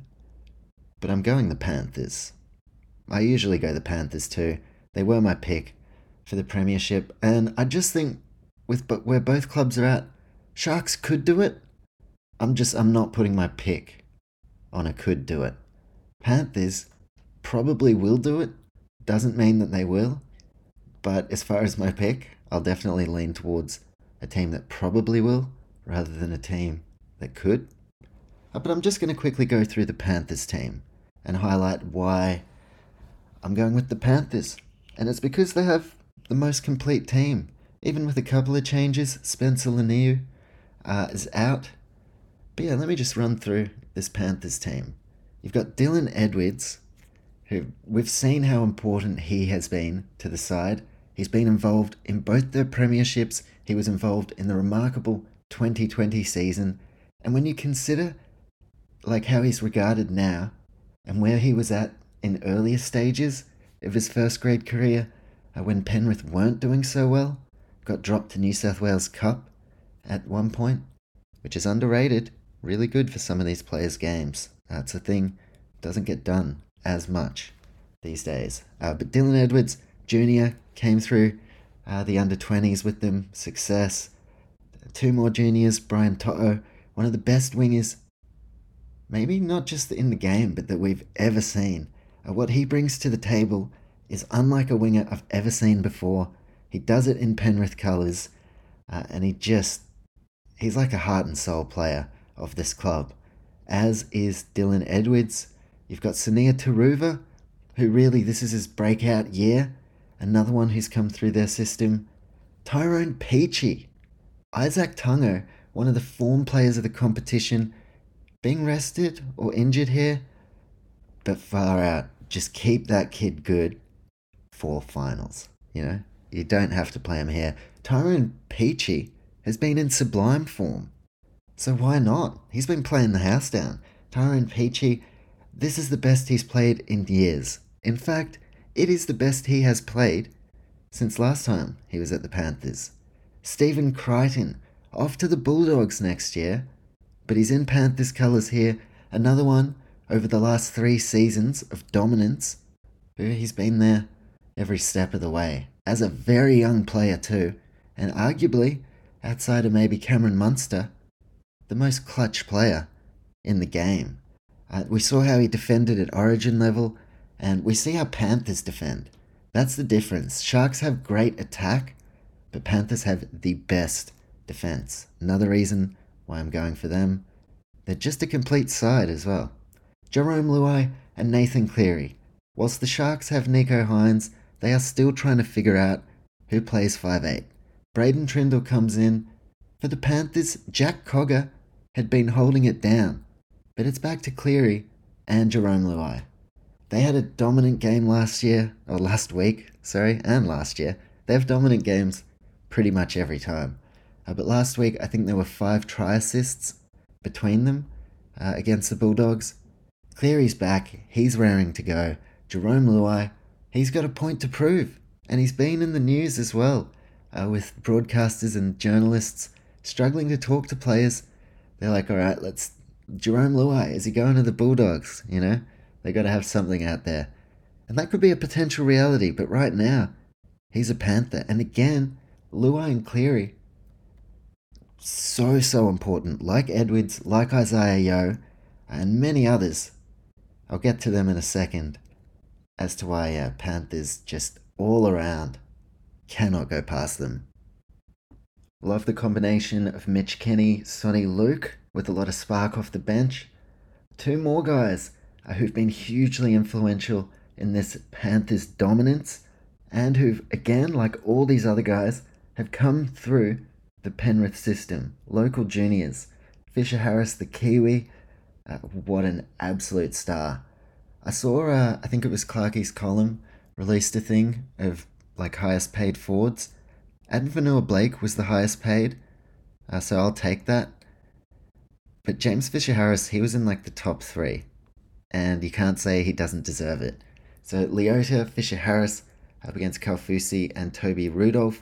Speaker 1: but I'm going the Panthers. I usually go the Panthers too. They were my pick for the Premiership, and I just think with but where both clubs are at, Sharks could do it. I'm just I'm not putting my pick on a could do it. Panthers probably will do it. Doesn't mean that they will. But as far as my pick, I'll definitely lean towards a team that probably will rather than a team that could. Uh, but I'm just going to quickly go through the Panthers team and highlight why I'm going with the Panthers. And it's because they have the most complete team. Even with a couple of changes, Spencer Leniu uh, is out. But yeah, let me just run through this Panthers team. You've got Dylan Edwards, who we've seen how important he has been to the side. He's been involved in both the premierships. He was involved in the remarkable 2020 season. And when you consider like how he's regarded now and where he was at in earlier stages of his first grade career, uh, when Penrith weren't doing so well, got dropped to New South Wales Cup at one point, which is underrated. Really good for some of these players' games. That's a thing doesn't get done as much these days. Uh, but Dylan Edwards Jr. came through uh, the under 20s with them, success. Two more juniors, Brian To'o, one of the best wingers, maybe not just in the game, but that we've ever seen. Uh, what he brings to the table is unlike a winger I've ever seen before. He does it in Penrith colours, uh, and he just, he's like a heart and soul player of this club, as is Dylan Edwards. You've got Sunia Turuva, who really, this is his breakout year, another one who's come through their system. Tyrone Peachey, Izack Tago, one of the form players of the competition, being rested or injured here, but far out. Just keep that kid good for finals. You know, you don't have to play him here. Tyrone Peachey has been in sublime form. So why not? He's been playing the house down. Tyrone Peachey, this is the best he's played in years. In fact, it is the best he has played since last time he was at the Panthers. Stephen Crichton, off to the Bulldogs next year, but he's in Panthers colours here. Another one over the last three seasons of dominance. He's been there every step of the way. As a very young player, too, and arguably, outside of maybe Cameron Munster, the most clutch player in the game. Uh, we saw how he defended at origin level, and we see how Panthers defend. That's the difference. Sharks have great attack, but Panthers have the best defense. Another reason why I'm going for them. They're just a complete side as well. Jarome Luai and Nathan Cleary. Whilst the Sharks have Nicho Hynes, they are still trying to figure out who plays 5'8. Braydon Trindall comes in. For the Panthers, Jack Cogger had been holding it down, but it's back to Cleary and Jarome Luai. They had a dominant game last year, or last week, sorry, and last year. They have dominant games pretty much every time. Uh, but last week, I think there were five try assists between them uh, against the Bulldogs. Cleary's back. He's raring to go. Jarome Luai, he's got a point to prove. And he's been in the news as well uh, with broadcasters and journalists struggling to talk to players. They're like, all right, let's. Jarome Luai, is he going to the Bulldogs? You know, they got to have something out there. And that could be a potential reality, but right now, he's a Panther. And again, Luai and Cleary, so, so important. Like Edwards, like Isaah Yeo, and many others. I'll get to them in a second as to why uh, Panthers just all around cannot go past them. Love the combination of Mitch Kenny, Soni Luke with a lot of spark off the bench. Two more guys uh, who've been hugely influential in this Panthers dominance, and who've, again, like all these other guys, have come through the Penrith system. Local juniors. Fisher Harris, the Kiwi, uh, what an absolute star. I saw, uh, I think it was Clarkie's column, released a thing of like highest paid Fords. Addin Fonua-Blake was the highest paid, uh, so I'll take that. But James Fisher Harris, he was in like the top three, and you can't say he doesn't deserve it. So Leota, Fisher Harris up against Kaufusi and Toby Rudolph.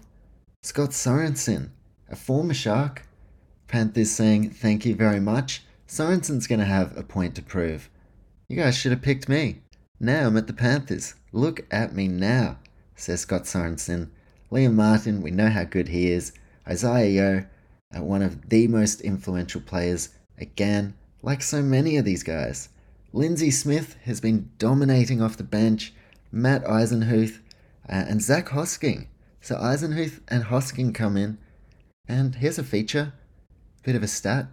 Speaker 1: Scott Sorensen, a former Shark. Panthers saying thank you very much. Sorensen's going to have a point to prove. You guys should have picked me. Now I'm at the Panthers. Look at me now, says Scott Sorensen. Liam Martin, we know how good he is. Isaah Yeo, uh, one of the most influential players, again, like so many of these guys. Lindsay Smith has been dominating off the bench. Matt Eisenhuth uh, and Zac Hosking. So Eisenhuth and Hosking come in. And here's a feature, bit of a stat.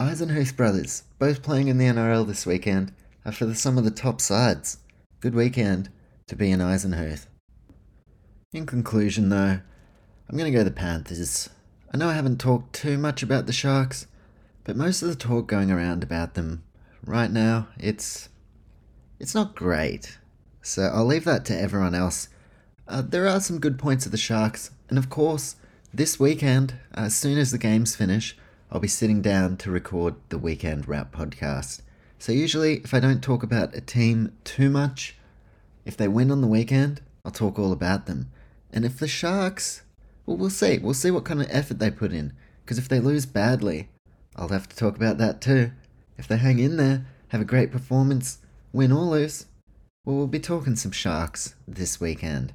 Speaker 1: Eisenhuth brothers, both playing in the NRL this weekend, are for the, some of the top sides. Good weekend to be an Eisenhuth. In conclusion, though, I'm going to go the Panthers. I know I haven't talked too much about the Sharks, but most of the talk going around about them right now, it's it's not great. So I'll leave that to everyone else. Uh, there are some good points of the Sharks, and of course, this weekend, as soon as the games finish, I'll be sitting down to record the weekend wrap podcast. So usually, if I don't talk about a team too much, if they win on the weekend, I'll talk all about them. And if the Sharks, well, we'll see. We'll see what kind of effort they put in. Because if they lose badly, I'll have to talk about that too. If they hang in there, have a great performance, win or lose, well, we'll be talking some Sharks this weekend.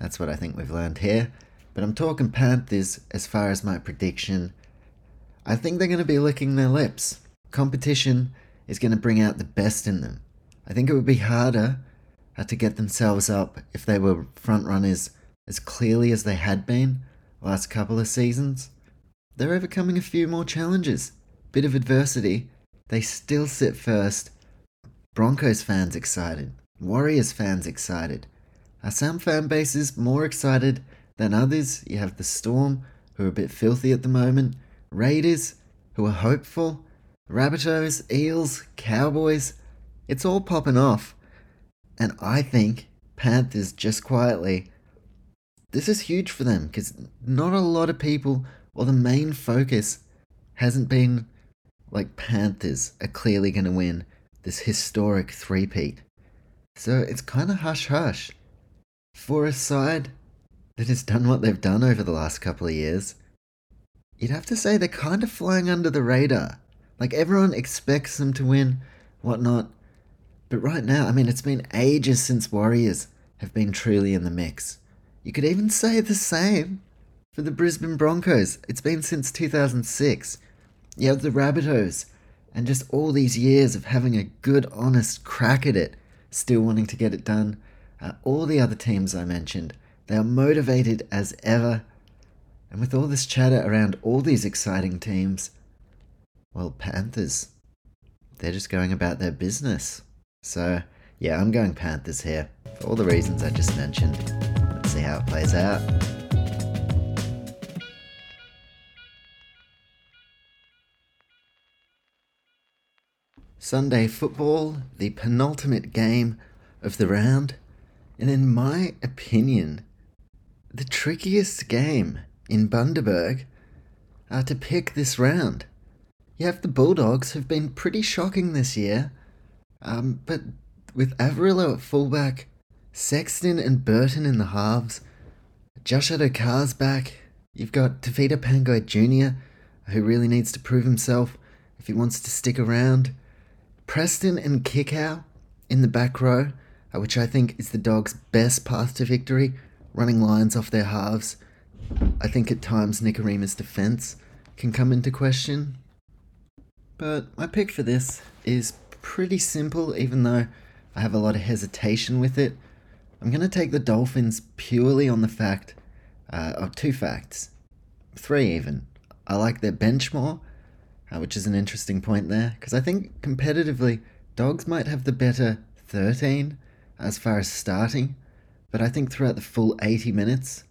Speaker 1: That's what I think we've learned here. But I'm talking Panthers as far as my prediction. I think they're going to be licking their lips. Competition is going to bring out the best in them. I think it would be harder uh, to get themselves up if they were front runners as clearly as they had been last couple of seasons. They're overcoming a few more challenges, bit of adversity. They still sit first. Broncos fans excited, Warriors fans excited. Are some fan bases more excited than others? You have the Storm, who are a bit filthy at the moment, Raiders, who are hopeful, Rabbitohs, Eels, Cowboys. It's all popping off. And I think Panthers just quietly. This is huge for them because not a lot of people, or the main focus, hasn't been like Panthers are clearly going to win this historic three-peat. So it's kind of hush hush. For a side that has done what they've done over the last couple of years, you'd have to say they're kind of flying under the radar. Like everyone expects them to win, whatnot. But right now, I mean, it's been ages since Warriors have been truly in the mix. You could even say the same for the Brisbane Broncos. It's been since 2006. You have the Rabbitohs, and just all these years of having a good, honest crack at it still wanting to get it done. Uh, all the other teams I mentioned, they are motivated as ever. And with all this chatter around all these exciting teams, well, Panthers, they're just going about their business. So, yeah, I'm going Panthers here for all the reasons I just mentioned. Let's see how it plays out. Sunday football, the penultimate game of the round, and in my opinion, the trickiest game in Bundaberg uh, to pick this round. You have the Bulldogs have been pretty shocking this year, um, but with Averillo at fullback, Sexton and Burton in the halves, Josh Addo-Carr's back. You've got Tevita Pangai Jr., who really needs to prove himself if he wants to stick around. Preston and Kikau in the back row, uh, which I think is the Dogs' best path to victory, running lines off their halves. I think at times Nikorima's defence can come into question. But my pick for this is pretty simple, even though I have a lot of hesitation with it. I'm going to take the Dolphins purely on the fact, uh, of two facts, three even. I like their bench more, uh, which is an interesting point there, because I think competitively, dogs might have the better 13 as far as starting. but I think throughout the full 80 minutes,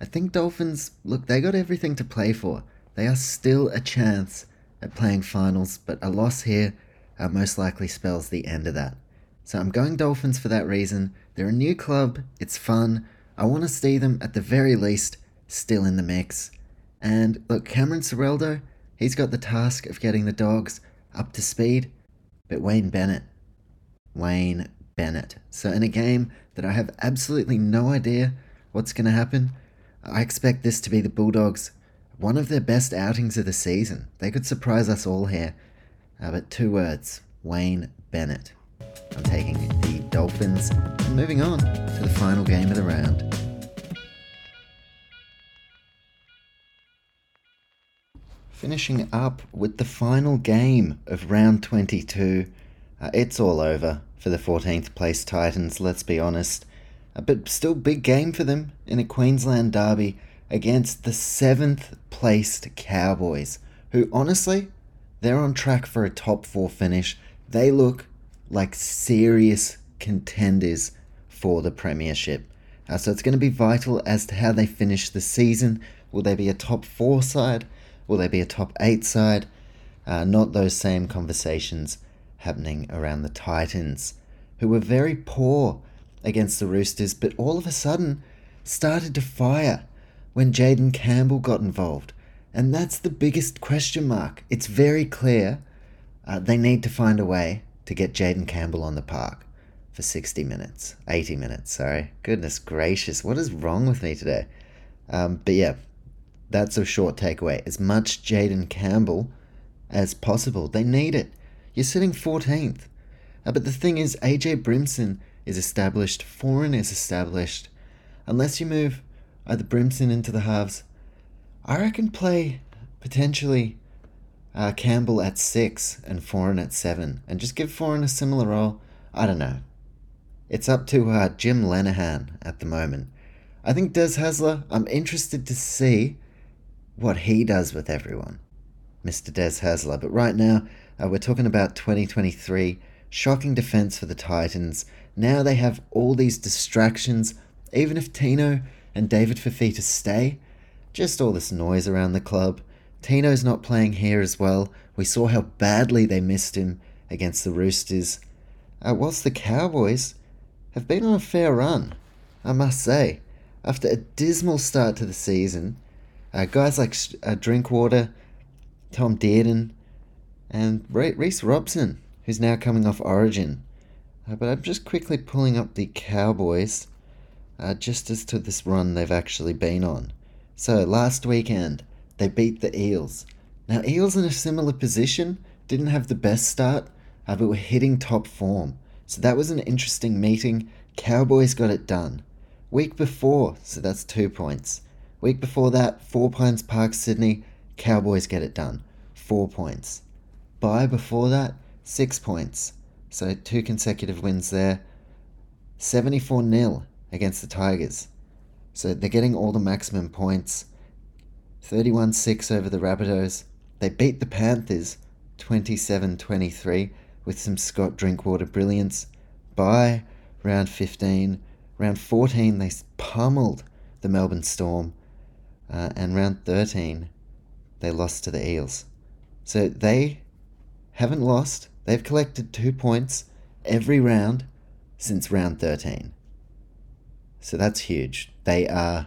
Speaker 1: I think Dolphins, look, they got everything to play for. They are still a chance at playing finals, but a loss here uh, most likely spells the end of that. So I'm going Dolphins for that reason. They're a new club, it's fun. I want to see them at the very least still in the mix. And look, Cameron Ciraldo, he's got the task of getting the dogs up to speed, but Wayne Bennett, Wayne Bennett. So in a game that I have absolutely no idea what's going to happen, I expect this to be the Bulldogs' one of their best outings of the season. They could surprise us all here. Uh, but two words Wayne Bennett. I'm taking the Dolphins and moving on to the final game of the round. Finishing up with the final game of round 22. Uh, it's all over for the 14th place Titans, let's be honest. Uh, but still, big game for them in a Queensland derby against the 7th placed Cowboys, who honestly, they're on track for a top four finish. They look like serious contenders for the Premiership. Uh, so it's going to be vital as to how they finish the season. Will they be a top four side? Will they be a top eight side? Uh, not those same conversations happening around the Titans, who were very poor against the Roosters, but all of a sudden started to fire when Jayden Campbell got involved. And that's the biggest question mark. It's very clear uh, they need to find a way to get Jayden Campbell on the park for 60 minutes, 80 minutes, sorry. Goodness gracious, what is wrong with me today? Um, but yeah, that's a short takeaway. As much Jayden Campbell as possible. They need it. You're sitting 14th. Uh, but the thing is, AJ Brimson is established, Foran is established. Unless you move either Brimson into the halves, I reckon play potentially uh, Campbell at six and Foran at seven, and just give Foran a similar role. I don't know. It's up to uh, Jim Lenihan at the moment. I think Des Hasler, I'm interested to see what he does with everyone, Mr. Des Hasler. But right now, uh, we're talking about 2023. Shocking defense for the Titans. Now they have all these distractions. Even if Tino and David Fifita stay, just all this noise around the club. Tino's not playing here as well. We saw how badly they missed him against the Roosters. Uh, whilst the Cowboys have been on a fair run, I must say. After a dismal start to the season, uh, guys like uh, Drinkwater, Tom Dearden, and Reece Robson, who's now coming off Origin. Uh, but I'm just quickly pulling up the Cowboys, uh, just as to this run they've actually been on. So last weekend, they beat the Eels. Now, Eels in a similar position didn't have the best start, uh, but were hitting top form. So that was an interesting meeting. Cowboys got it done. Week before, so that's two points. Week before that, Four Pines Park, Sydney, Cowboys get it done. Four points. Bye before that, six points. So two consecutive wins there. 74 0 against the Tigers. So they're getting all the maximum points. 31 6 over the Rabbitohs. They beat the Panthers 27 23 with some Scott Drinkwater brilliance. By round 15, round 14, they pummeled the Melbourne Storm uh, and round 13, they lost to the Eels. So they haven't lost. They've collected two points every round since round 13. So that's huge. They are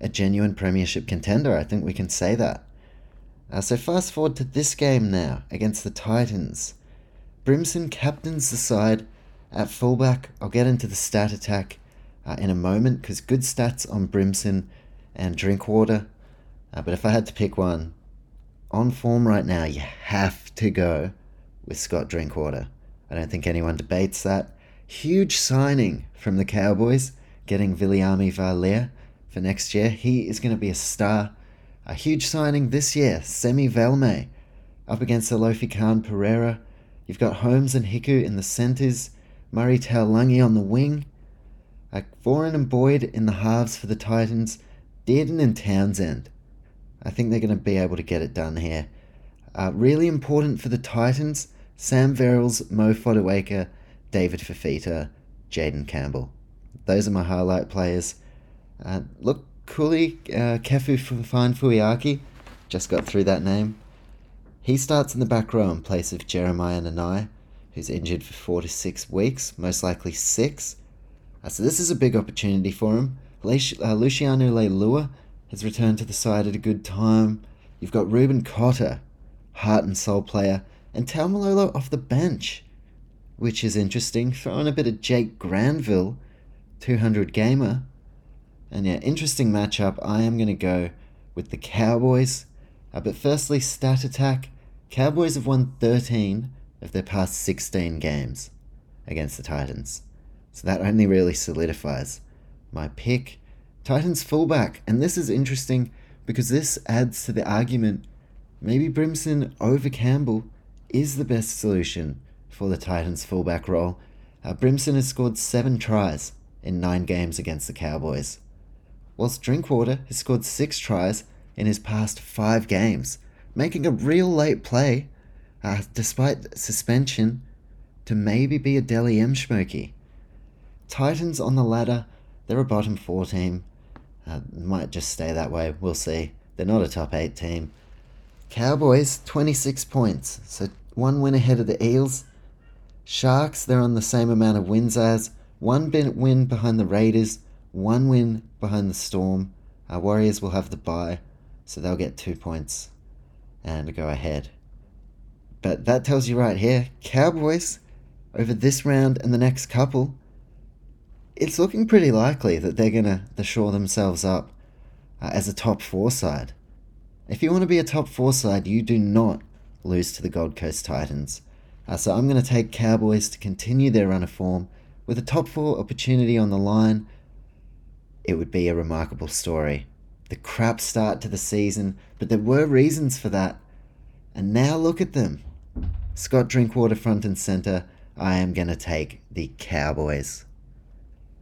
Speaker 1: a genuine premiership contender. I think we can say that. Uh, so fast forward to this game now against the Titans. Brimson captains the side at fullback. I'll get into the stat attack uh, in a moment because good stats on Brimson and Drinkwater. Uh, but if I had to pick one, on form right now, you have to go with Scott Drinkwater. I don't think anyone debates that. Huge signing from the Cowboys, getting Viliami Vailea for next year. He is going to be a star. A huge signing this year, Semi Valemei, up against Alofi Khan Pereira. You've got Holmes and Hiku in the centres, Murray Taulagi on the wing, uh, Foran and Boyd in the halves for the Titans, Dearden and Townsend. I think they're going to be able to get it done here. Uh, really important for the Titans Sam Verrills, Mo Fotuaika, David Fifita, Jayden Campbell. those are my highlight players. Uh, look, Cooley, uh, Kefu Finefeuiaki, just got through that name. He starts in the back row in place of Jeremiah Nanai, who's injured for four to six weeks, most likely six. Uh, so this is a big opportunity for him. uh, Luciano Leilua has returned to the side at a good time. You've got Reuben Cotter, heart and soul player, and Taumalolo off the bench, which is interesting. Throwing a bit of Jake Granville, 200 gamer. And yeah, interesting matchup. I am going to go with the Cowboys. Uh, but firstly, stat attack. Cowboys have won 13 of their past 16 games against the Titans. So that only really solidifies my pick. Titans fullback. And this is interesting because this adds to the argument maybe Brimson over Campbell is the best solution for the Titans fullback role. Uh, Brimson has scored seven tries in nine games against the Cowboys, whilst Drinkwater has scored six tries in his past five games, making a real late play uh, despite suspension to maybe be a Dally M Smoky. Titans on the ladder, they're a bottom four team. Uh, might just stay that way, we'll see. They're not a top eight team. Cowboys, 26 points, so one win ahead of the Eels. Sharks, they're on the same amount of wins as. One win behind the Raiders, one win behind the Storm. Our Warriors will have the bye, so they'll get two points and go ahead. But that tells you right here Cowboys, over this round and the next couple, it's looking pretty likely that they're going to shore themselves up uh, as a top four side. If you want to be a top four side, you do not lose to the Gold Coast Titans. Uh, so I'm going to take Cowboys to continue their run of form with a top four opportunity on the line. It would be a remarkable story. The crap start to the season, but there were reasons for that. And now look at them. Scott Drinkwater front and center. I am going to take the Cowboys.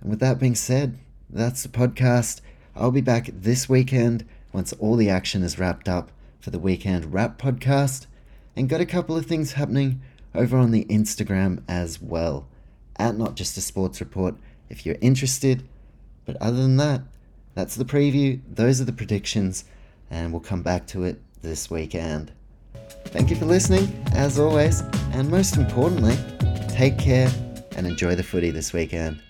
Speaker 1: And with that being said, that's the podcast. I'll be back this weekend once all the action is wrapped up for the weekend wrap podcast and got a couple of things happening over on the Instagram as well. At not just a sports report if you're interested. But other than that, that's the preview, those are the predictions, and we'll come back to it this weekend. Thank you for listening, as always, and most importantly, take care and enjoy the footy this weekend.